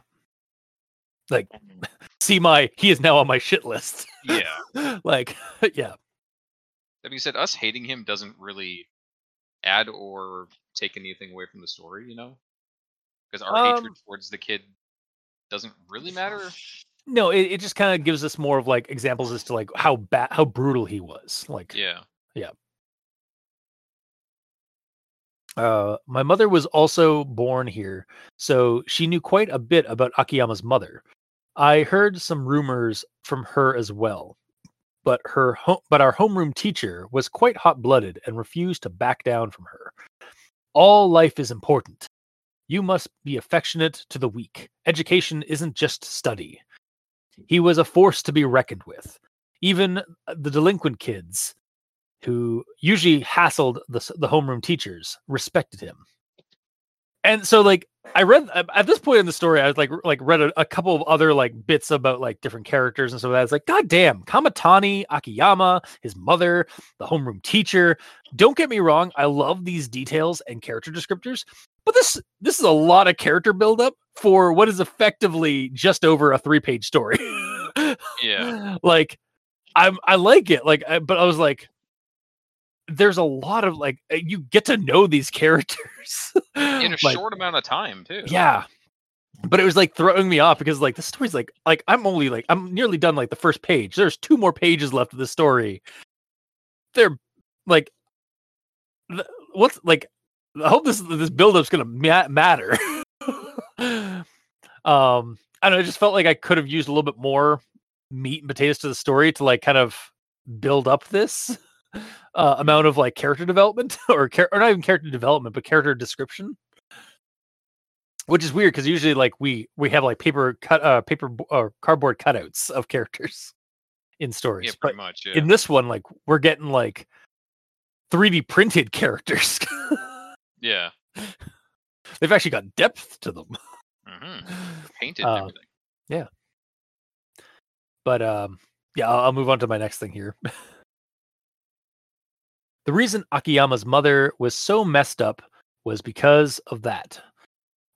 like see my he is now on my shit list Yeah. like yeah That being said, us hating him doesn't really add or take anything away from the story, you know? Because our hatred Um, towards the kid doesn't really matter. no it, it just kind of gives us more of like examples as to like how bad how brutal he was like Yeah. uh my mother was also born here so she knew quite a bit about akiyama's mother i heard some rumors from her as well but her ho- but our homeroom teacher was quite hot-blooded and refused to back down from her all life is important you must be affectionate to the weak education isn't just study he was a force to be reckoned with even uh, the delinquent kids who usually hassled the the homeroom teachers, respected him. And so, like, I read at at this point in the story, I was like, like read a, a couple of other like bits about like different characters and stuff. Like that. I was like, God damn, Kamitani, Akiyama, his mother, the homeroom teacher. Don't get me wrong, I love these details and character descriptors, but this this is a lot of character buildup for what is effectively just over a three page story. Yeah. like I'm I like it. Like, I, but I was like, there's a lot of like uh, you get to know these characters In a Like, short amount of time too. yeah. But it was like throwing me off because like the story's like like I'm only like I'm nearly done like the first page. There's two more pages left of the story. They're like what's like I hope this this build up's gonna ma- matter. um I don't know, it just felt like I could have used a little bit more meat and potatoes to the story to like kind of build up this uh, amount of like character development or char- or not even character development but character description which is weird because usually like we we have like paper cut uh paper or cardboard cutouts of characters in stories Yeah, but pretty much. Yeah. in this one like we're getting like 3d printed characters yeah. they've actually got depth to them hmm Painted Uh, and everything. Yeah. But um yeah I'll, I'll move on to my next thing here the reason akiyama's mother was so messed up was because of that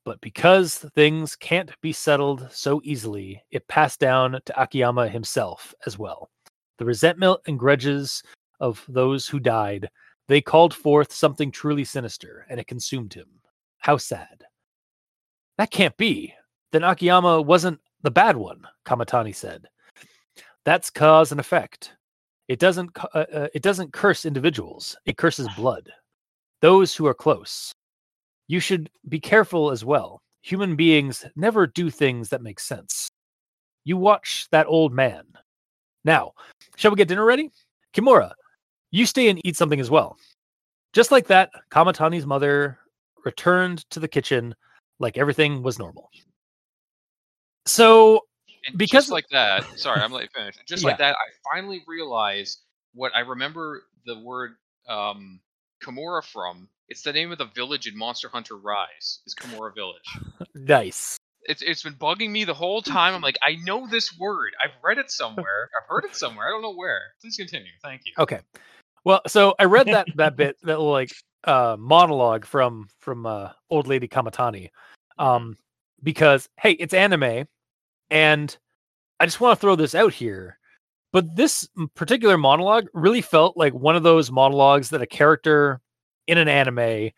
but because things can't be settled so easily it passed down to akiyama himself as well the resentment and grudges of those who died they called forth something truly sinister and it consumed him. How sad. That can't be. Then akiyama wasn't the bad one kamitani said. That's cause and effect. It doesn't uh, uh, it doesn't curse individuals. It curses blood. Those who are close. You should be careful as well. Human beings never do things that make sense. You watch that old man. Now shall we get dinner ready? Kimura you stay and eat something as well just like that kamitani's mother returned to the kitchen like everything was normal so And because- just like that, sorry, I'm late finish. Just Yeah. like that, I finally realized what I remember the word um, Kimura from. It's the name of the village in Monster Hunter Rise. Is Kimura Village. nice It's it's been bugging me the whole time. I'm like, I know this word. I've read it somewhere. I've heard it somewhere. I don't know where. Please continue. Thank you. Okay. Well, so I read that that bit that little like uh monologue from from uh old lady Kamitani. Um because hey, it's anime and I just want to throw this out here. But this particular monologue really felt like one of those monologues that a character in an anime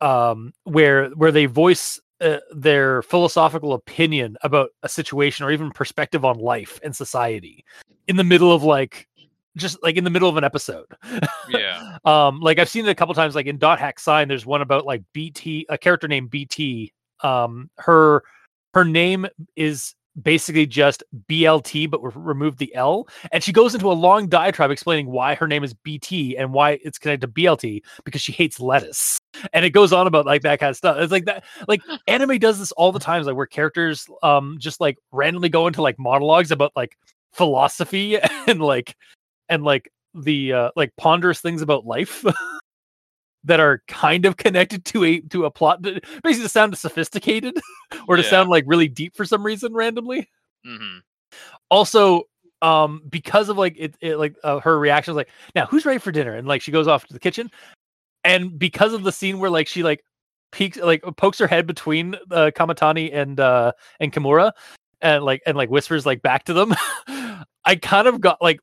um where where they voice uh, their philosophical opinion about a situation or even perspective on life and society in the middle of like just like in the middle of an episode. Yeah. um, like I've seen it a couple times. Like in Dot Hack Sign, there's one about like BT, a character named BT. Um, her her name is basically just BLT, but we removed the L, and she goes into a long diatribe explaining why her name is BT and why it's connected to BLT because she hates lettuce. And it goes on about like that kind of stuff. It's like that, like anime does this all the times, like where characters um just like randomly go into like monologues about like philosophy and like and like the uh like ponderous things about life that are kind of connected to a to a plot that- basically to sound sophisticated or to Yeah. sound like really deep for some reason randomly. Hmm also um because of like it, it like uh, her reaction was like now who's ready for dinner? and like she goes off to the kitchen and because of the scene where like she like peeks like pokes her head between uh, kamitani and uh and kimura and like and like whispers like back to them i kind of got like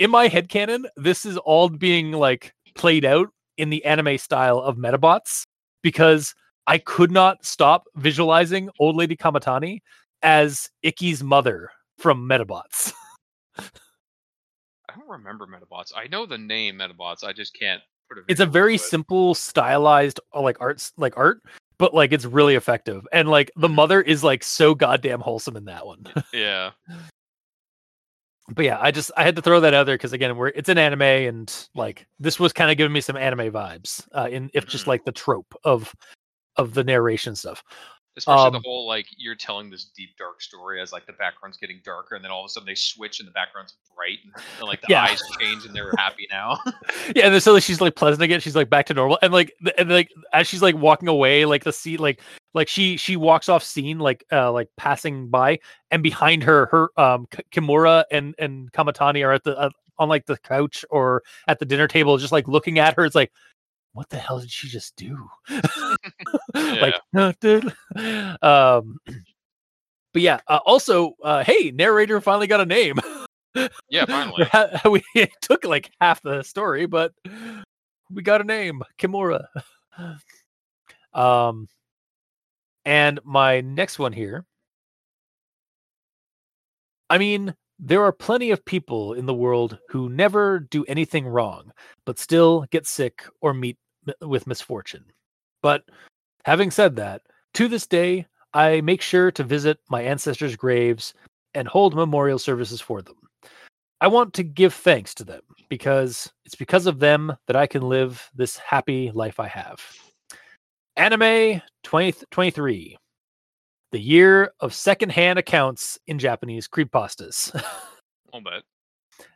in my head canon this is all being like played out in the anime style of metabots because i could not stop visualizing old lady kamitani as Ikki's mother from Medabots. I don't remember Medabots. I know the name Medabots. I just can't put a. It's a very it. simple, stylized, uh, like arts, like art, but like it's really effective. And like the mother is like so goddamn wholesome in that one. Yeah. But yeah, I just I had to throw that out there because again, we're it's an anime and like this was kind of giving me some anime vibes. Uh, in if just Mhm. like the trope of of the narration stuff. Especially the Um, whole like you're telling this deep dark story as like the background's getting darker, and then all of a sudden they switch and the background's bright, and, and, like the Yeah. eyes change and they're happy now. yeah, and then so she's like pleasant again. She's like back to normal, and like and like as she's like walking away, like the scene, like like she she walks off scene, like uh like passing by, and behind her, her um K- Kimura and and Kamitani are at the uh, on like the couch or at the dinner table, just like looking at her. It's like, what the hell did she just do? like, "No, dude. Um, but yeah. Uh, also, uh, hey, narrator finally got a name. yeah, finally. we it took like half the story, but we got a name, Kimura. Um, and my next one here. I mean, there are plenty of people in the world who never do anything wrong, but still get sick or meet with misfortune. But having said that, to this day, I make sure to visit my ancestors' graves and hold memorial services for them. I want to give thanks to them because it's because of them that I can live this happy life I have. Anime 2023, the year of secondhand accounts in Japanese creepypastas. I'll bet.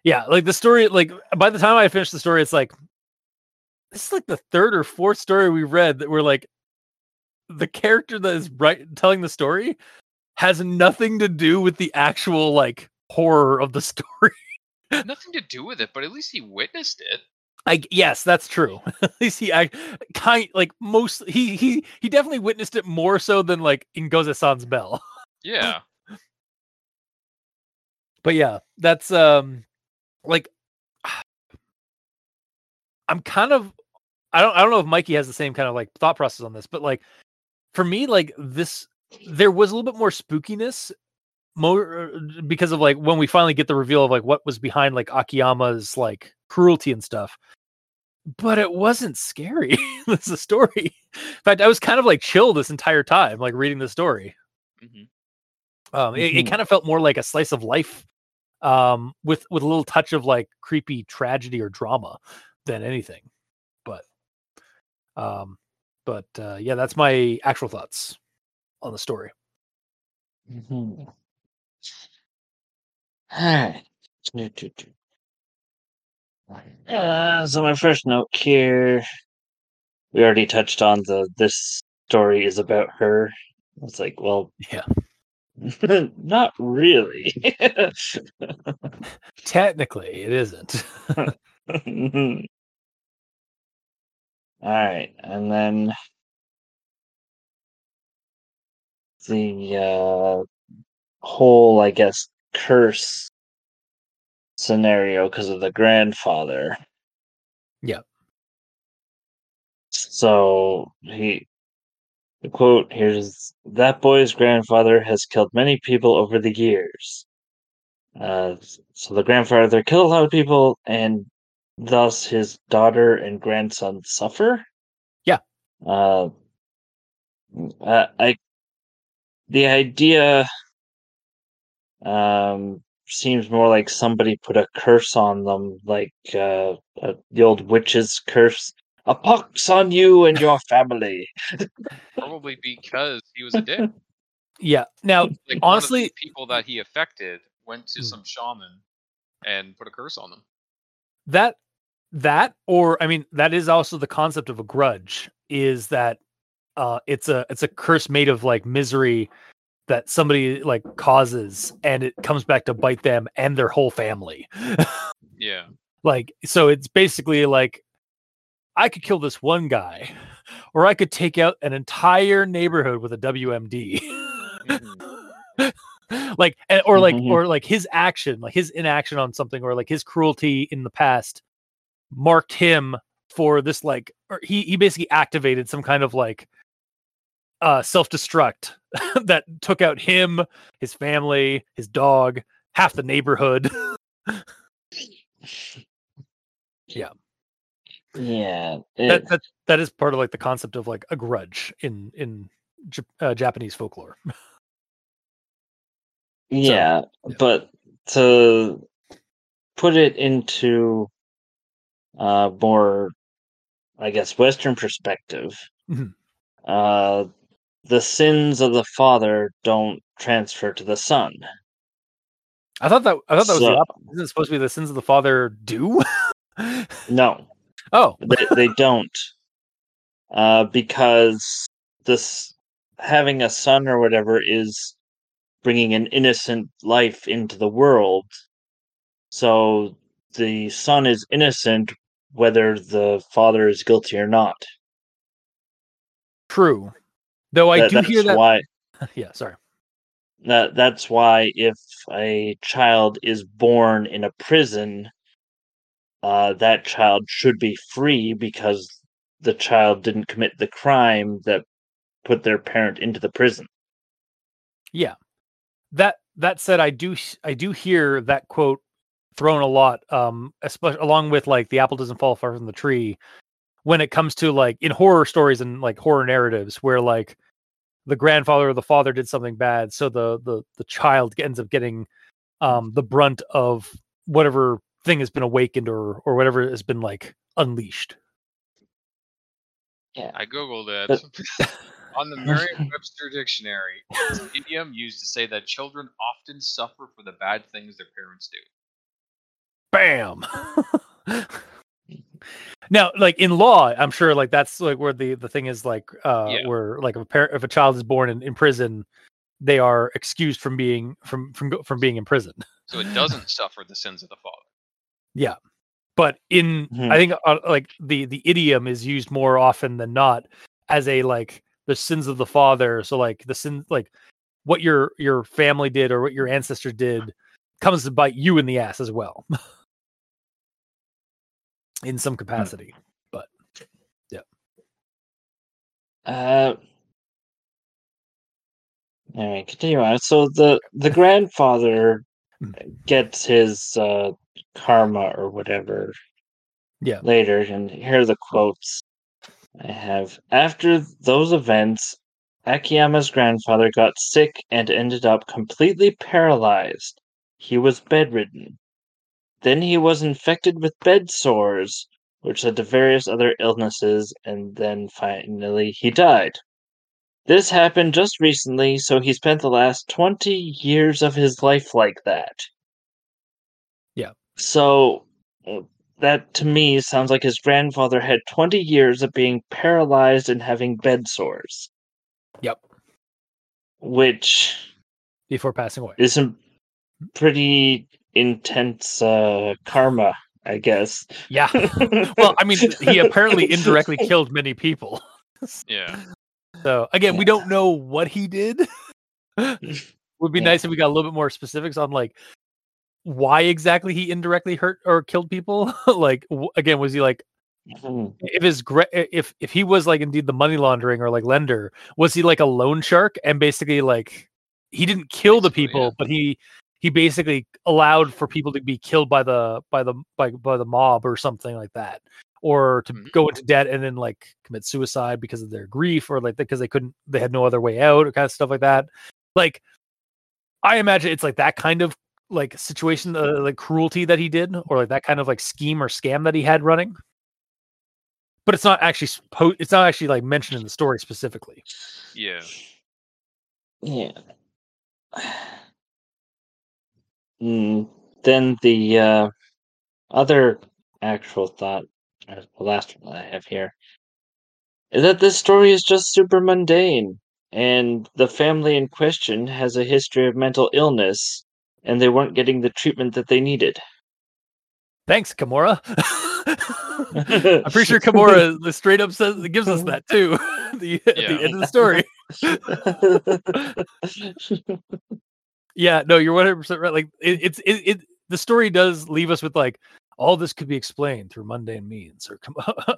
yeah, like the story, like by the time I finish the story, it's like this is like the third or fourth story we read that we're like the character that is right telling the story has nothing to do with the actual like horror of the story. Nothing to do with it, but at least he witnessed it. I g- yes, that's true. At least he I kind like most he he he definitely witnessed it more so than like in Goze-san's Bell. Yeah. But yeah, that's um like I'm kind of I don't I don't know if Mikey has the same kind of like thought process on this, but like for me like this there was a little bit more spookiness more uh, because of like when we finally get the reveal of like what was behind like Akiyama's like cruelty and stuff. But it wasn't scary. That's the story. In fact, I was kind of like chill this entire time, like reading the story. Mhm. Um, it, it Mhm. kind of felt more like a slice of life, um, with with a little touch of like creepy tragedy or drama than anything. But, um, but uh, yeah, that's my actual thoughts on the story. Mhm. Alright. Uh, so my first note here, we already touched on the this story is about her. It's like, well, Yeah. not really. Technically, it isn't. All right, and then the uh, whole, I guess, curse scenario because of the grandfather. Yeah. So he, the quote here's that boy's grandfather has killed many people over the years. Uh, so the grandfather killed a lot of people, and thus his daughter and grandson suffer. Yeah. Uh, I, I the idea um seems more like somebody put a curse on them, like uh, uh the old witch's curse. A pox on you and your family. Probably because he was a dick. yeah. Now, Like honestly, people that he affected went to Hmm. some shaman and put a curse on them. that that or i mean that is also the concept of a grudge is that uh it's a it's a curse made of like misery that somebody like causes and it comes back to bite them and their whole family Yeah. like so it's basically like i could kill this one guy or i could take out an entire neighborhood with a wmd Mhm. like and- or like Mhm. or like his action like his inaction on something or like his cruelty in the past marked him for this like or he he basically activated some kind of like uh self-destruct that took out him his family his dog half the neighborhood Yeah. Yeah. that, that that is part of like the concept of like a grudge in in uh, japanese folklore yeah, yeah. but to put it into uh more I guess Western perspective, Mhm. uh the sins of the father don't transfer to the son. I thought that I thought that was the opposite. Isn't it supposed to be the sins of the father do? No, oh, they, they don't. Uh, because this having a son or whatever is bringing an innocent life into the world. So the son is innocent whether the father is guilty or not. true. Though I That- do hear that. why Yeah, sorry. that that's why if a child is born in a prison uh, that child should be free because the child didn't commit the crime that put their parent into the prison Yeah. That that said, I do s- I do hear that quote thrown a lot, um, especially along with like the apple doesn't fall far from the tree, when it comes to like in horror stories and like horror narratives where like the grandfather or the father did something bad, so the the the child ends up getting um the brunt of whatever thing has been awakened or or whatever has been like unleashed. Yeah. I googled it. On the Merriam-Webster dictionary, it's an idiom used to say that children often suffer for the bad things their parents do. bam now like in law i'm sure like that's like where the the thing is like uh Yeah. where like if a parent if a child is born in, in prison they are excused from being from from go- from being in prison So it doesn't suffer the sins of the father. Yeah. But in Mhm. i think uh, like the the idiom is used more often than not as a like the sins of the father so like the sin like what your your family did or what your ancestor did comes to bite you in the ass as well in some capacity But yeah. uh all right continue on so the the grandfather Mm. gets his uh karma or whatever Yeah. later and here are the quotes i have after those events akiyama's grandfather got sick and ended up completely paralyzed he was bedridden then he was infected with bed sores which led to various other illnesses and then finally he died this happened just recently so he spent the last 20 years of his life like that Yeah. so that to me sounds like his grandfather had 20 years of being paralyzed and having bed sores. Yep. Which before passing away. is some pretty intense uh, karma, I guess. Yeah. Well, I mean, he apparently indirectly killed many people. Yeah. So again, we don't know what he did. Would be Yeah. nice if we got a little bit more specifics on like why exactly he indirectly hurt or killed people. like w- again, was he like Hmm. if his gra- if if he was like indeed the money laundering or like lender, was he like a loan shark and basically like he didn't kill the people, yeah. but he he basically allowed for people to be killed by the by the by, by the mob or something like that or to Mhm. go into debt and then like commit suicide because of their grief or like because they couldn't they had no other way out or kind of stuff like that like i imagine it's like that kind of like situation uh, like cruelty that he did or like that kind of like scheme or scam that he had running but it's not actually spo- it's not actually like mentioned in the story specifically Yeah. Yeah. Mm, then the uh, other actual thought, or the last one that I have here, is that this story is just super mundane, and the family in question has a history of mental illness, and they weren't getting the treatment that they needed. thanks kimura i'm pretty sure kimura the straight up says gives us that too the, at Yeah. the end of the story Yeah, no, you're 100 percent right. Like it, it's it, it the story does leave us with like all this could be explained through mundane means or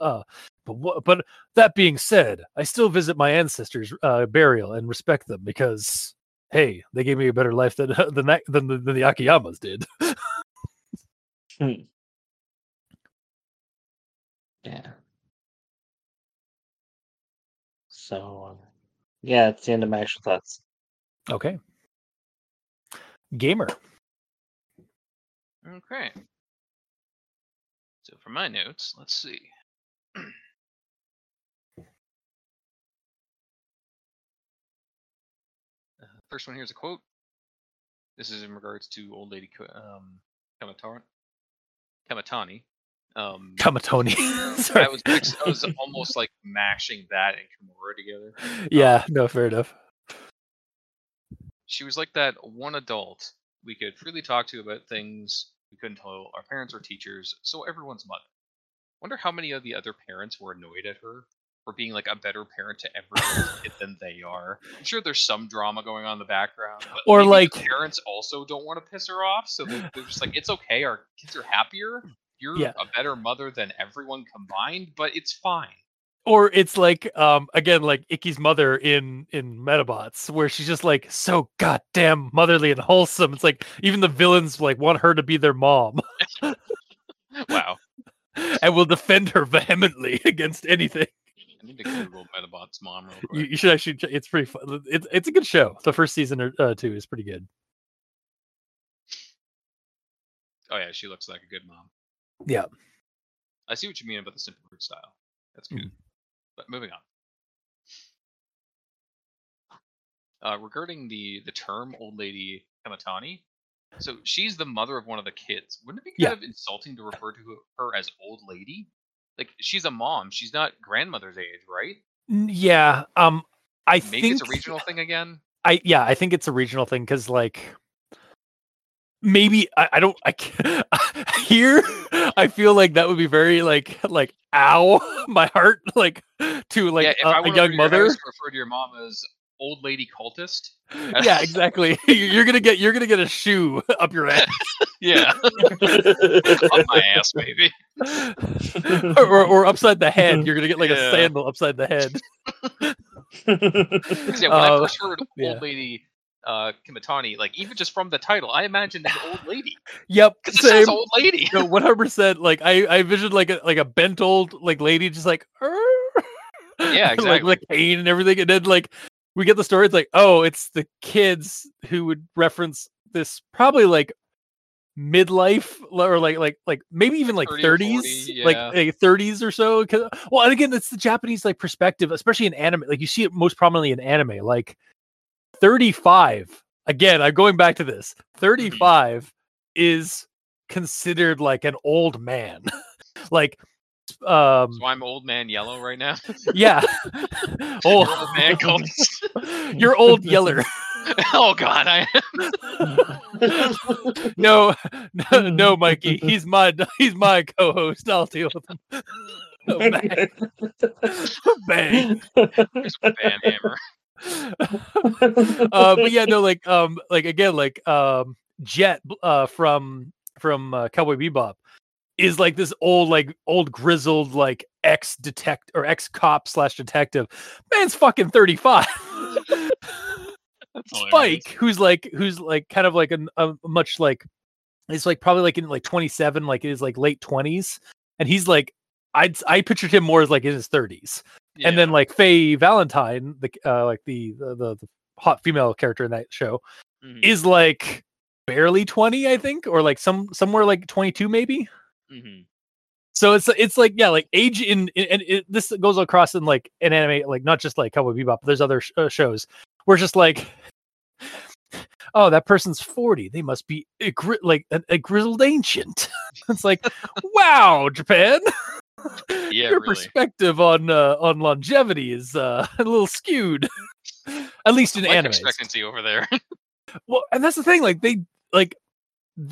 uh, but what, but that being said, I still visit my ancestors' uh, burial and respect them because hey, they gave me a better life than than that than, the- than the Akiyamas did. yeah. So, um, yeah, it's the end of my actual thoughts. okay, gamer. Okay. So for my notes, let's see. First one here is a quote. This is in regards to old lady um, Kamatani. Kamatani. Um, Kamatoni. I was I was almost like mashing that and Kimura together. yeah, no, fair enough. She was like that one adult we could freely talk to about things we couldn't tell our parents or teachers, so everyone's mother. Wonder how many of the other parents were annoyed at her for being like a better parent to every other kid than they are. I'm sure there's some drama going on in the background, but Or, like- parents also don't want to piss her off, so they're, they're just like, it's okay, our kids are happier. Mm, You're Yeah. a better mother than everyone combined, but it's fine. Or it's like um again like Ikki's mother in in Medabots, where she's just like so goddamn motherly and wholesome. It's like even the villains like want her to be their mom Wow. and will defend her vehemently against anything. I need to Google Medabot's mom real You, quick. you should actually. It's pretty fun. It's it's a good show. The first season or uh, two is pretty good. Oh yeah, she looks like a good mom. Yeah. I see what you mean about the simple art style. That's good. Mhm. But moving on. Uh, regarding the the term "old lady Kamitani," so she's the mother of one of the kids. Wouldn't it be kind Yeah. of insulting to refer to her as old lady? Like she's a mom. She's not grandmother's age, right? Yeah. Um. I Maybe think it's a regional thing again. I yeah. I think it's a regional thing because like maybe I, I don't I can't, here I feel like that would be very like like ow my heart like to like yeah, if a, I a went young to your mother. house and referred to your mom as old lady cultist. yeah, exactly. You're gonna get you're gonna get a shoe up your ass, Yeah, on my ass, maybe. or, or or upside the head. You're gonna get like a sandal upside the head. yeah, when I Uh, first heard old yeah. lady uh, Kamitani, like even just from the title, I imagined an old lady Yep, because it same. says old lady. No, one hundred percent. Like I, I envisioned like a like a bent old like lady, just like, Yeah, like exactly. like cane and everything, and then like we get the story. It's like, oh, it's the kids who would reference this probably like midlife or like like like maybe even like 30 or 40, thirties, yeah. like like thirties or so well, and again, it's the Japanese like perspective, especially in anime. Like you see it most prominently in anime. Like thirty five. Again, I'm going back to this. Thirty five is considered like an old man. like um So I'm old man yellow right now. yeah. You're old man cultist. You're old yeller. oh God, I am. No, no, no, Mikey. He's my he's my co-host. I'll deal with him. Oh, bang. bang. A hammer. uh, but yeah, no, like um, like again, like um, Jet uh from from uh, Cowboy Bebop is like this old, like old grizzled, like ex detect or ex cop slash detective. Man's fucking thirty five. Spike, who's like who's like kind of like an, a much like it's like probably like in like 27, like his like late 20s, and he's like I'd I pictured him more as like in his 30s, and then like Faye Valentine, the uh, like the, the the the hot female character in that show, Mhm, is like barely 20, I think, or like some somewhere like 22 maybe. mhm. So it's it's like yeah, like age in, in and it, this goes across in like an anime, like not just like Cowboy Bebop. But there's other sh- uh, shows where it's just like, oh, that person's forty. They must be a gri- like a, a grizzled ancient. it's like, wow, Japan. Yeah, Your really. perspective on uh, on longevity is uh, a little skewed, at least in Life anime. expectancy over there. Well, and that's the thing. Like they like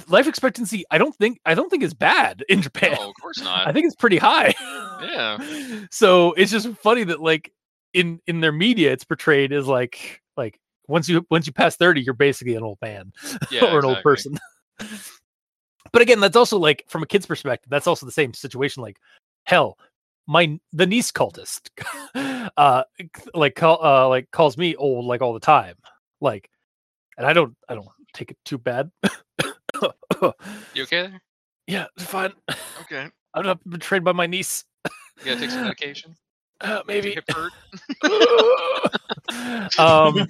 life expectancy. I don't think I don't think is bad in Japan. no, of course not. I think it's pretty high. Yeah. So it's just funny that like in in their media, it's portrayed as like like once you once you pass thirty, you're basically an old man Yeah, or an old person. but again, that's also like from a kid's perspective, that's also the same situation. Like hell, my the niece cultist, uh, like call uh like calls me old like all the time, like, and I don't I don't take it too bad. You okay? there? yeah, it's fine. Okay. I'm not betrayed by my niece. You gotta take some medication. Uh, maybe. um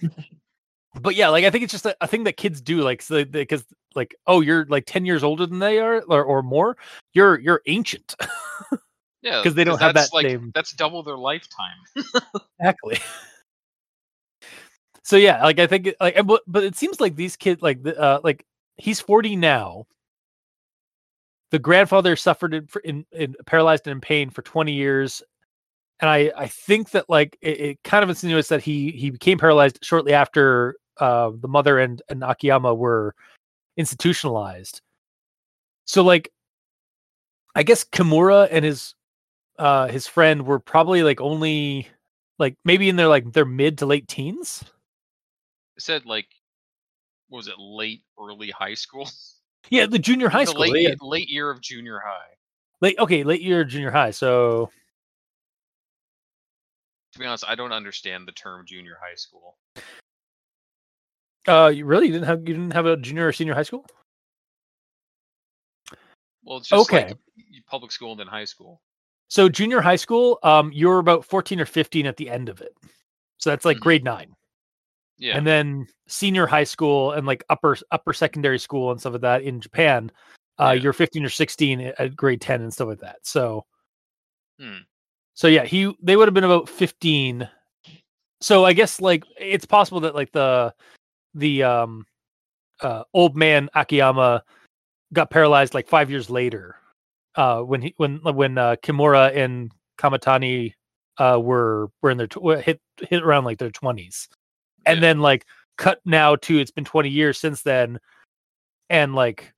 but yeah like i think it's just a, a thing that kids do like so because like oh you're like 10 years older than they are or, or more you're you're ancient Yeah, 'Cause they don't have that like same- that's double their lifetime. exactly so yeah, like I think like but, but it seems like these kids like the, uh like he's 40 now. The grandfather suffered in, in, in paralyzed and in pain for 20 years. And I, I think that like it, it kind of insinuates that he he became paralyzed shortly after uh, the mother and, and Akiyama were institutionalized. So like I guess Kimura and his uh his friend were probably like only like maybe in their like their mid to late teens. It said like, what was it, late, early high school? Yeah, the junior high the school. late, yeah. late year of junior high. Late okay, late year junior high. So To be honest, I don't understand the term junior high school. uh you really didn't have you didn't have a junior or senior high school? Well, it's just Okay. like public school and then high school. So junior high school, um, you're about 14 or 15 at the end of it. So that's like Mhm. grade nine. Yeah. And then senior high school and like upper upper secondary school and stuff like that in Japan, uh, Yeah. you're 15 or 16 at at grade 10 and stuff like that. So Hmm. so yeah, he they would have been about 15. So I guess like it's possible that like the the um uh old man Akiyama got paralyzed like 5 years later. Uh when he when when uh Kimura and Kamitani uh were were in their tw- hit hit around like their 20s. And Yeah. then like cut now to it's been 20 years since then and like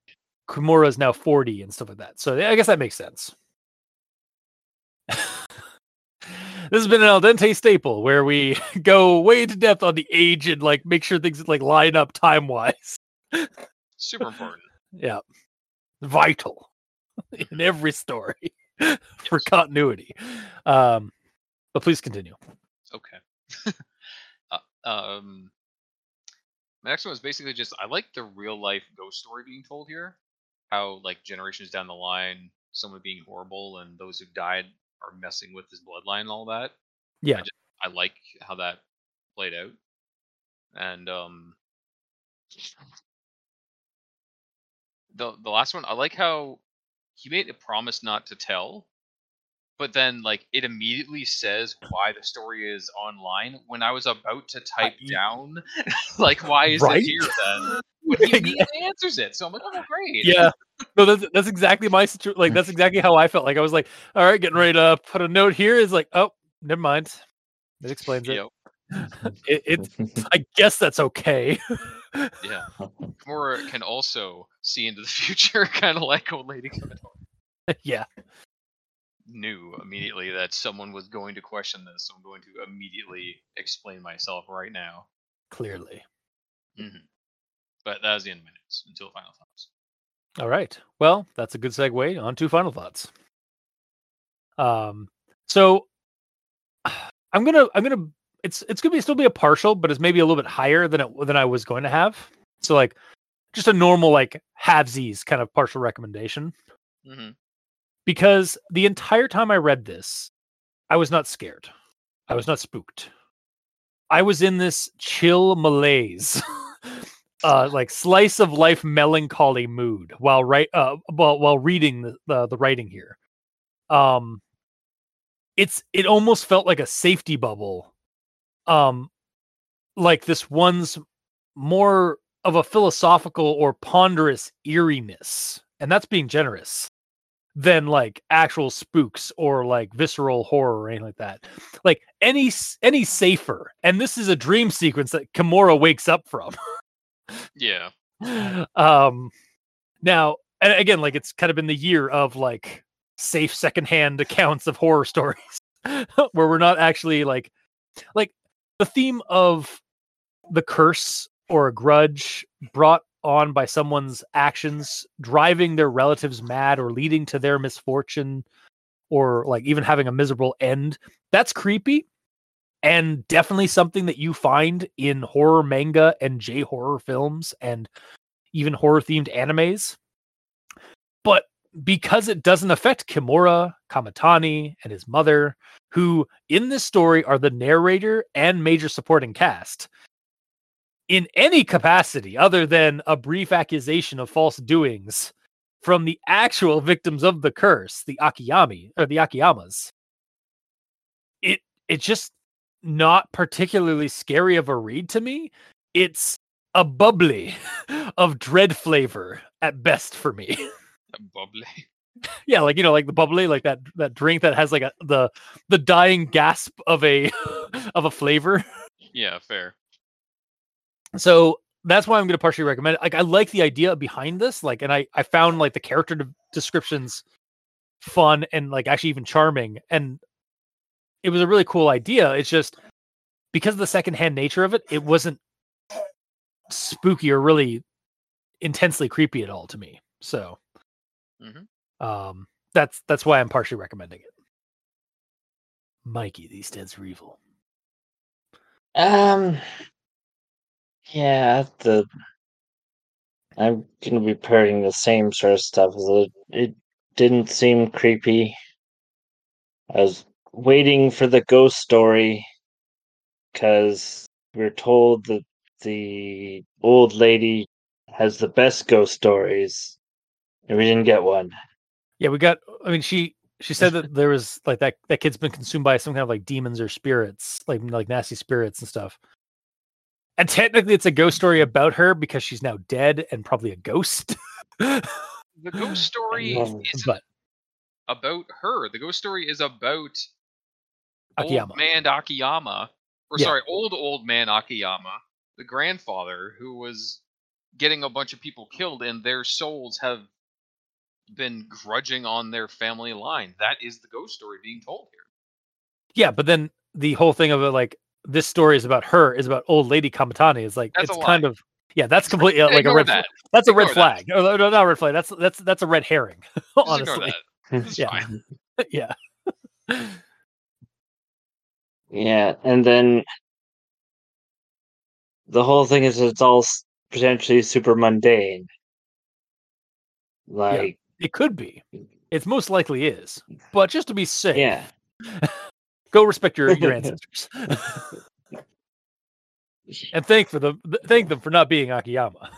Kimura is now 40 and stuff like that. So I guess that makes sense. this has been an al dente staple where we go way into depth on the age and like make sure things like line up time wise. Super important. Yeah, vital in every story for continuity. Um, but please continue. Okay. uh, um, my next one is basically just I like the real life ghost story being told here. How like generations down the line, someone being horrible and those who died are messing with his bloodline and all that. Yeah. I like how that played out. And um the the last one, I like how he made a promise not to tell, but then like it immediately says why the story is online when I was about to type y- down like why is Right? it here then? But he immediately answers it. So I'm like, oh great. Yeah. No, that's that's exactly my situation. Like that's exactly how I felt. Like I was like, all right, getting ready to put a note here. Is like, oh, never mind. It explains it. Yep. it, it I guess that's okay. Yeah. Kimura can also see into the future, kind of like old lady Kamitani. yeah. knew immediately that someone was going to question this, so I'm going to immediately explain myself right now. Clearly. But that was the end of my notes until final thoughts. All right. Well, that's a good segue on to final thoughts. Um, so I'm gonna I'm gonna it's it's gonna be still be a partial, but it's maybe a little bit higher than it than I was going to have. So like just a normal like halvesies kind of partial recommendation hmm because the entire time I read this, I was not scared. I was not spooked. I was in this chill malaise, uh, like slice of life melancholy mood while right uh while while reading the, the the writing here. Um, it's it almost felt like a safety bubble, um, like this one's more of a philosophical or ponderous eeriness, and that's being generous than like actual spooks or like visceral horror or anything like that. Like any any safer. And this is a dream sequence that Kimura wakes up from. Yeah. um now and again like it's kind of been the year of like safe secondhand accounts of horror stories where we're not actually like like the theme of the curse or a grudge brought on by someone's actions driving their relatives mad or leading to their misfortune or like even having a miserable end that's creepy and definitely something that you find in horror manga and J horror films and even horror themed animes. But because it doesn't affect Kimura, Kamitani, and his mother, who in this story are the narrator and major supporting cast, in any capacity other than a brief accusation of false doings from the actual victims of the curse, the Akiyami or the Akiyamas, it it just not particularly scary of a read to me. It's a bubbly of dread flavor at best for me. Bubbly. yeah, like you know, like the bubbly, like that that drink that has like a the the dying gasp of a of a flavor. Yeah, fair. So that's why I'm going to partially recommend it. Like I like the idea behind this, like, and I I found like the character de- descriptions fun and like actually even charming, and it was a really cool idea. It's just because of the secondhand nature of it, it wasn't spooky or really intensely creepy at all to me. So, Mhm. um, that's that's why I'm partially recommending it. Mikey, these stands for evil. Um. Yeah, the. I'm gonna be parroting the same sort of stuff. as It, it didn't seem creepy. I was waiting for the ghost story because we're told that the old lady has the best ghost stories, and we didn't get one. Yeah, we got. I mean, she she said that there was like that that kid's been consumed by some kind of like demons or spirits, like like nasty spirits and stuff. And technically, it's a ghost story about her because she's now dead and probably a ghost. The ghost story isn't but about her. The ghost story is about Akiyama. old man Akiyama, or Yeah. sorry, old old man Akiyama, the grandfather who was getting a bunch of people killed, and their souls have been grudging on their family line. That is the ghost story being told here. Yeah, but then the whole thing of it, like this story is about her, is about old lady Kamitani. Is like That's it's kind of yeah, that's completely uh, like a red. that. That's a red Ignore that. flag. No, no, not a red flag. That's that's that's a red herring. Just honestly, that. It's Yeah. yeah. Yeah, and then the whole thing is it's all potentially super mundane. Like, It could be. It most likely is. But just to be safe, yeah. go respect your, your ancestors. and thank for them th- thank them for not being Akiyama.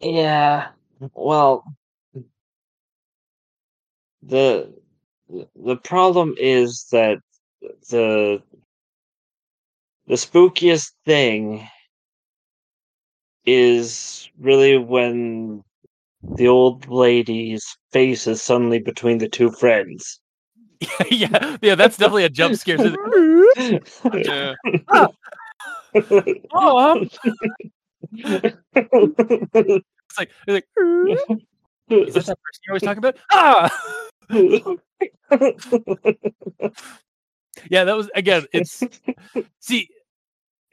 Yeah. Well, the the problem is that the the spookiest thing is really when the old lady's face is suddenly between the two friends. yeah, yeah, that's definitely a jump scare. Yeah. "Oh," it's like, it's like is that that person you're always talking about? Ah, yeah, that was again. It's see,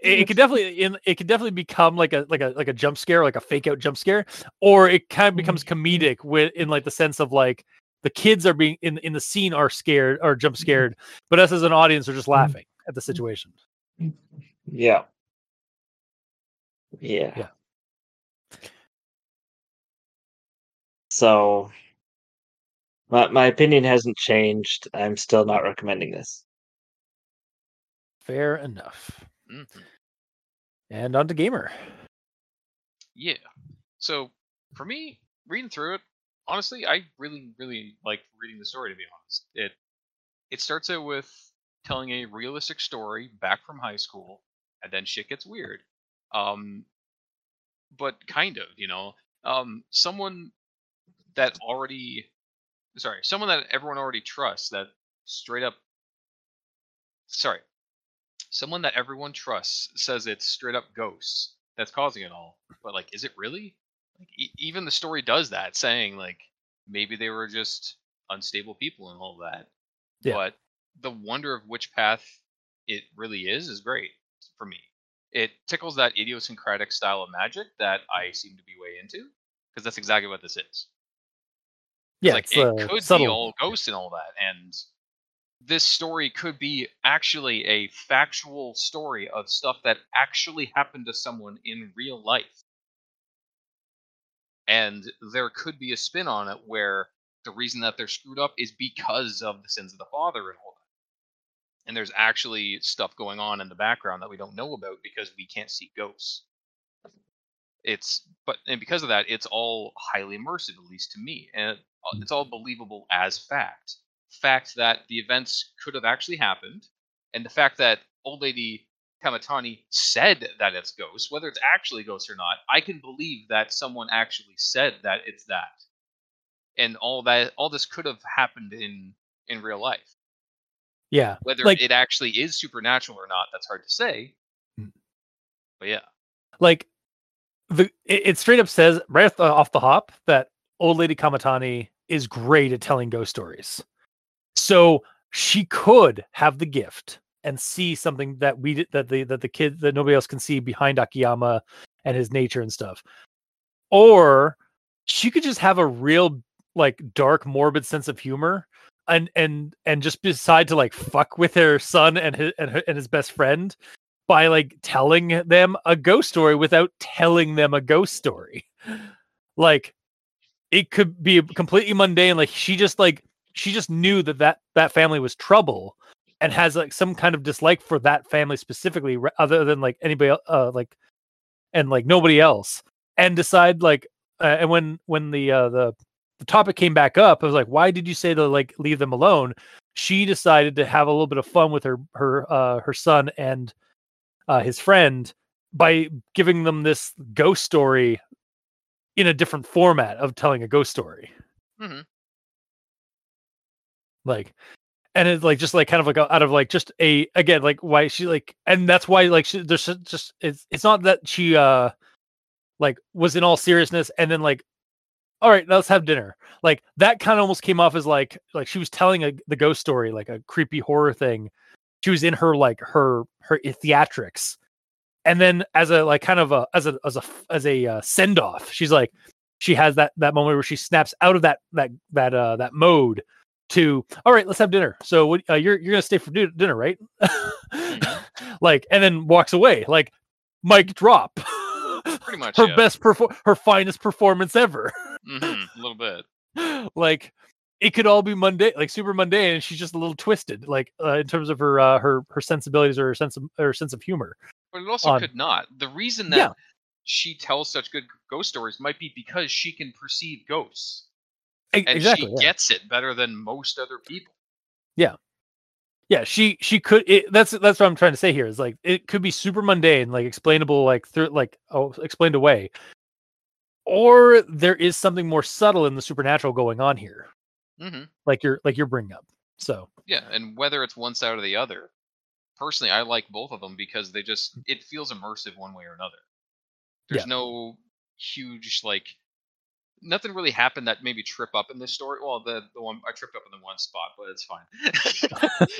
it, it could definitely uh, in it could definitely become like a like a like a jump scare, like a fake out jump scare, or it kind of becomes mm-hmm. Mm-hmm. comedic with in like the sense of like the kids are being in in the scene are scared or jump mm-hmm. scared, but us as an audience are just laughing at the situation. yeah. Yeah. Yeah. So my my opinion hasn't changed. I'm still not recommending this. Fair enough. Mhm. And on to gamer. Yeah. So for me, reading through it, honestly, I really, really like reading the story. To be honest, it it starts out with telling a realistic story back from high school, and then shit gets weird. Um, but kind of, you know, um, someone that already, sorry, someone that everyone already trusts, that straight up, sorry, someone that everyone trusts says it's straight up ghosts that's causing it all. But like, is it really? Like, e- even the story does that, saying like maybe they were just unstable people and all that. Yeah. But the wonder of which path it really is is great for me. It tickles that idiosyncratic style of magic that I seem to be way into because that's exactly what this is. Yeah, like it uh, could subtle. be all ghosts and all that, and this story could be actually a factual story of stuff that actually happened to someone in real life. And there could be a spin on it where the reason that they're screwed up is because of the sins of the father and all that. And there's actually stuff going on in the background that we don't know about because we can't see ghosts. It's but and because of that, it's all highly immersive, at least to me, and uh, hmm. it's all believable as fact. Fact that the events could have actually happened, and the fact that old lady Kamitani said that it's ghosts, whether it's actually ghosts or not, I can believe that someone actually said that it's that. And all that all this could have happened in in real life. Yeah. Whether Like- it actually is supernatural or not, that's hard to say. Mm. But yeah. like the it, it straight up says right off the, off the hop that old lady kamitani is great at telling ghost stories so she could have the gift and see something that we that the that the kid that nobody else can see behind akiyama and his nature and stuff or she could just have a real like dark morbid sense of humor and and and just decide to like fuck with her son and his and, her, and his best friend by like telling them a ghost story without telling them a ghost story. Like it could be completely mundane. Like she just like she just knew that that that family was trouble and has like some kind of dislike for that family specifically, other than like anybody uh, like and like nobody else, and decide like uh, and when when the uh, the the topic came back up, I was like, why did you say to like leave them alone? She decided to have a little bit of fun with her her uh, her son and uh, his friend by giving them this ghost story in a different format of telling a ghost story. Mhm. Like, and it's like just like kind of like out of like just a again like why she like and that's why like she, there's just- it's it's not that she uh like was in all seriousness and then like all right let's have dinner. Like that kind of almost came off as like like she was telling a the ghost story like a creepy horror thing. She was in her like her her theatrics. And then as a like kind of a as a as a as a uh, send off she's like she has that that moment where she snaps out of that that that uh that mode to all right let's have dinner so what uh, you're you're gonna stay for di- dinner right like and then walks away like mic drop Pretty much. her yeah. best perfor- her finest performance ever Mhm, a little bit. like it could all be mundane like super mundane and she's just a little twisted like uh, in terms of her uh her her sensibilities or her sense of her sense of humor But it also on- could not. The reason that Yeah. she tells such good ghost stories might be because she can perceive ghosts. And exactly she yeah. gets it better than most other people. yeah yeah. she she could it, that's that's what i'm trying to say here is like it could be super mundane like explainable like through like oh explained away or there is something more subtle in the supernatural going on here hmm like you're like you're bringing up so Yeah, and whether it's one side or the other, personally, I like both of them because they just it feels immersive one way or another. There's Yeah. no huge like nothing really happened that maybe trip up in this story. Well, the the one I tripped up in the one spot, but it's fine.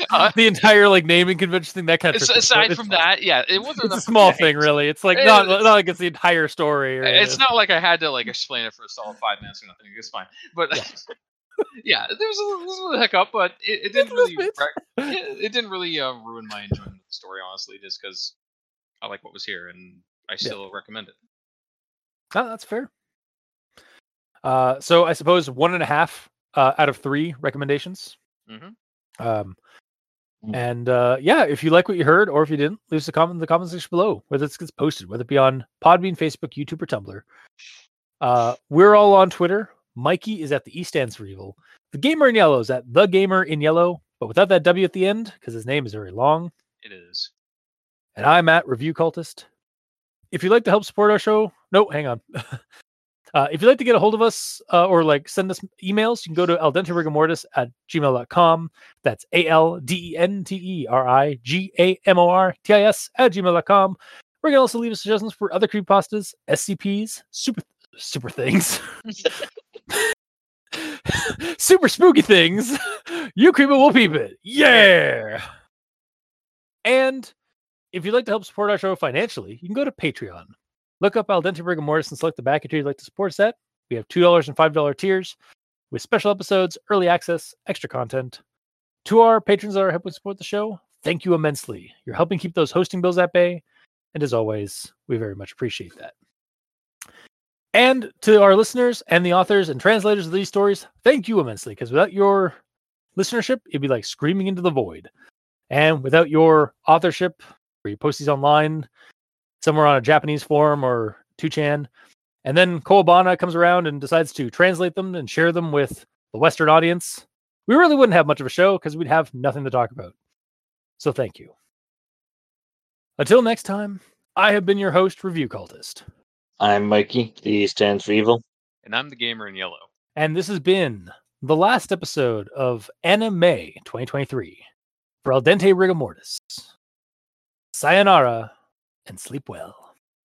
uh, the entire like naming convention thing that kind of as- aside from that, yeah, it wasn't a small thing really it's like not it's- not like it's the entire story or It's not like I had to like explain it for a solid five minutes or nothing. It's fine, but yeah, there was a little, there was a little hiccup, but it, it didn't really it, it didn't really uh, ruin my enjoyment of the story, honestly, just because I like what was here and I still recommend it. Oh, that's fair. Uh, so I suppose one and a half uh, out of three recommendations. Mhm. Um, Mm. and uh, yeah, if you like what you heard, or if you didn't, leave us a comment in the comment section below, whether it gets posted, whether it be on Podbean, Facebook, YouTube, or Tumblr. Uh, we're all on Twitter. Mikey is at the E stands for evil. The gamer in yellow is at the gamer in yellow, but without that W at the end because his name is very long. It is. And I'm at Review Cultist. If you'd like to help support our show, no, hang on. uh, if you'd like to get a hold of us uh, or like send us emails, you can go to aldenterigamortis at gmail.com. That's A L D E N T E R I G A M O R T I S at gmail.com. We're going to also leave suggestions for other creepypastas, SCPs, super super things, super spooky things. you creep it, we'll peep it. Yeah. And if you'd like to help support our show financially, you can go to Patreon. Look up Al Dente Rigamortis and select the back tier you'd like to support us at. We have $2 and $5 tiers with special episodes, early access, extra content. To our patrons that are helping support the show, thank you immensely. You're helping keep those hosting bills at bay. And as always, we very much appreciate that. And to our listeners and the authors and translators of these stories, thank you immensely because without your listenership, it'd be like screaming into the void. And without your authorship, where you post these online somewhere on a Japanese forum or 2chan, and then Kowabana comes around and decides to translate them and share them with the Western audience, we really wouldn't have much of a show because we'd have nothing to talk about. So thank you. Until next time, I have been your host, Review Cultist. I'm Mikey. The E stands for evil. And I'm the gamer in yellow. And this has been the last episode of Anime 2023 for Al Dente Rigamortis. Sayonara and sleep well.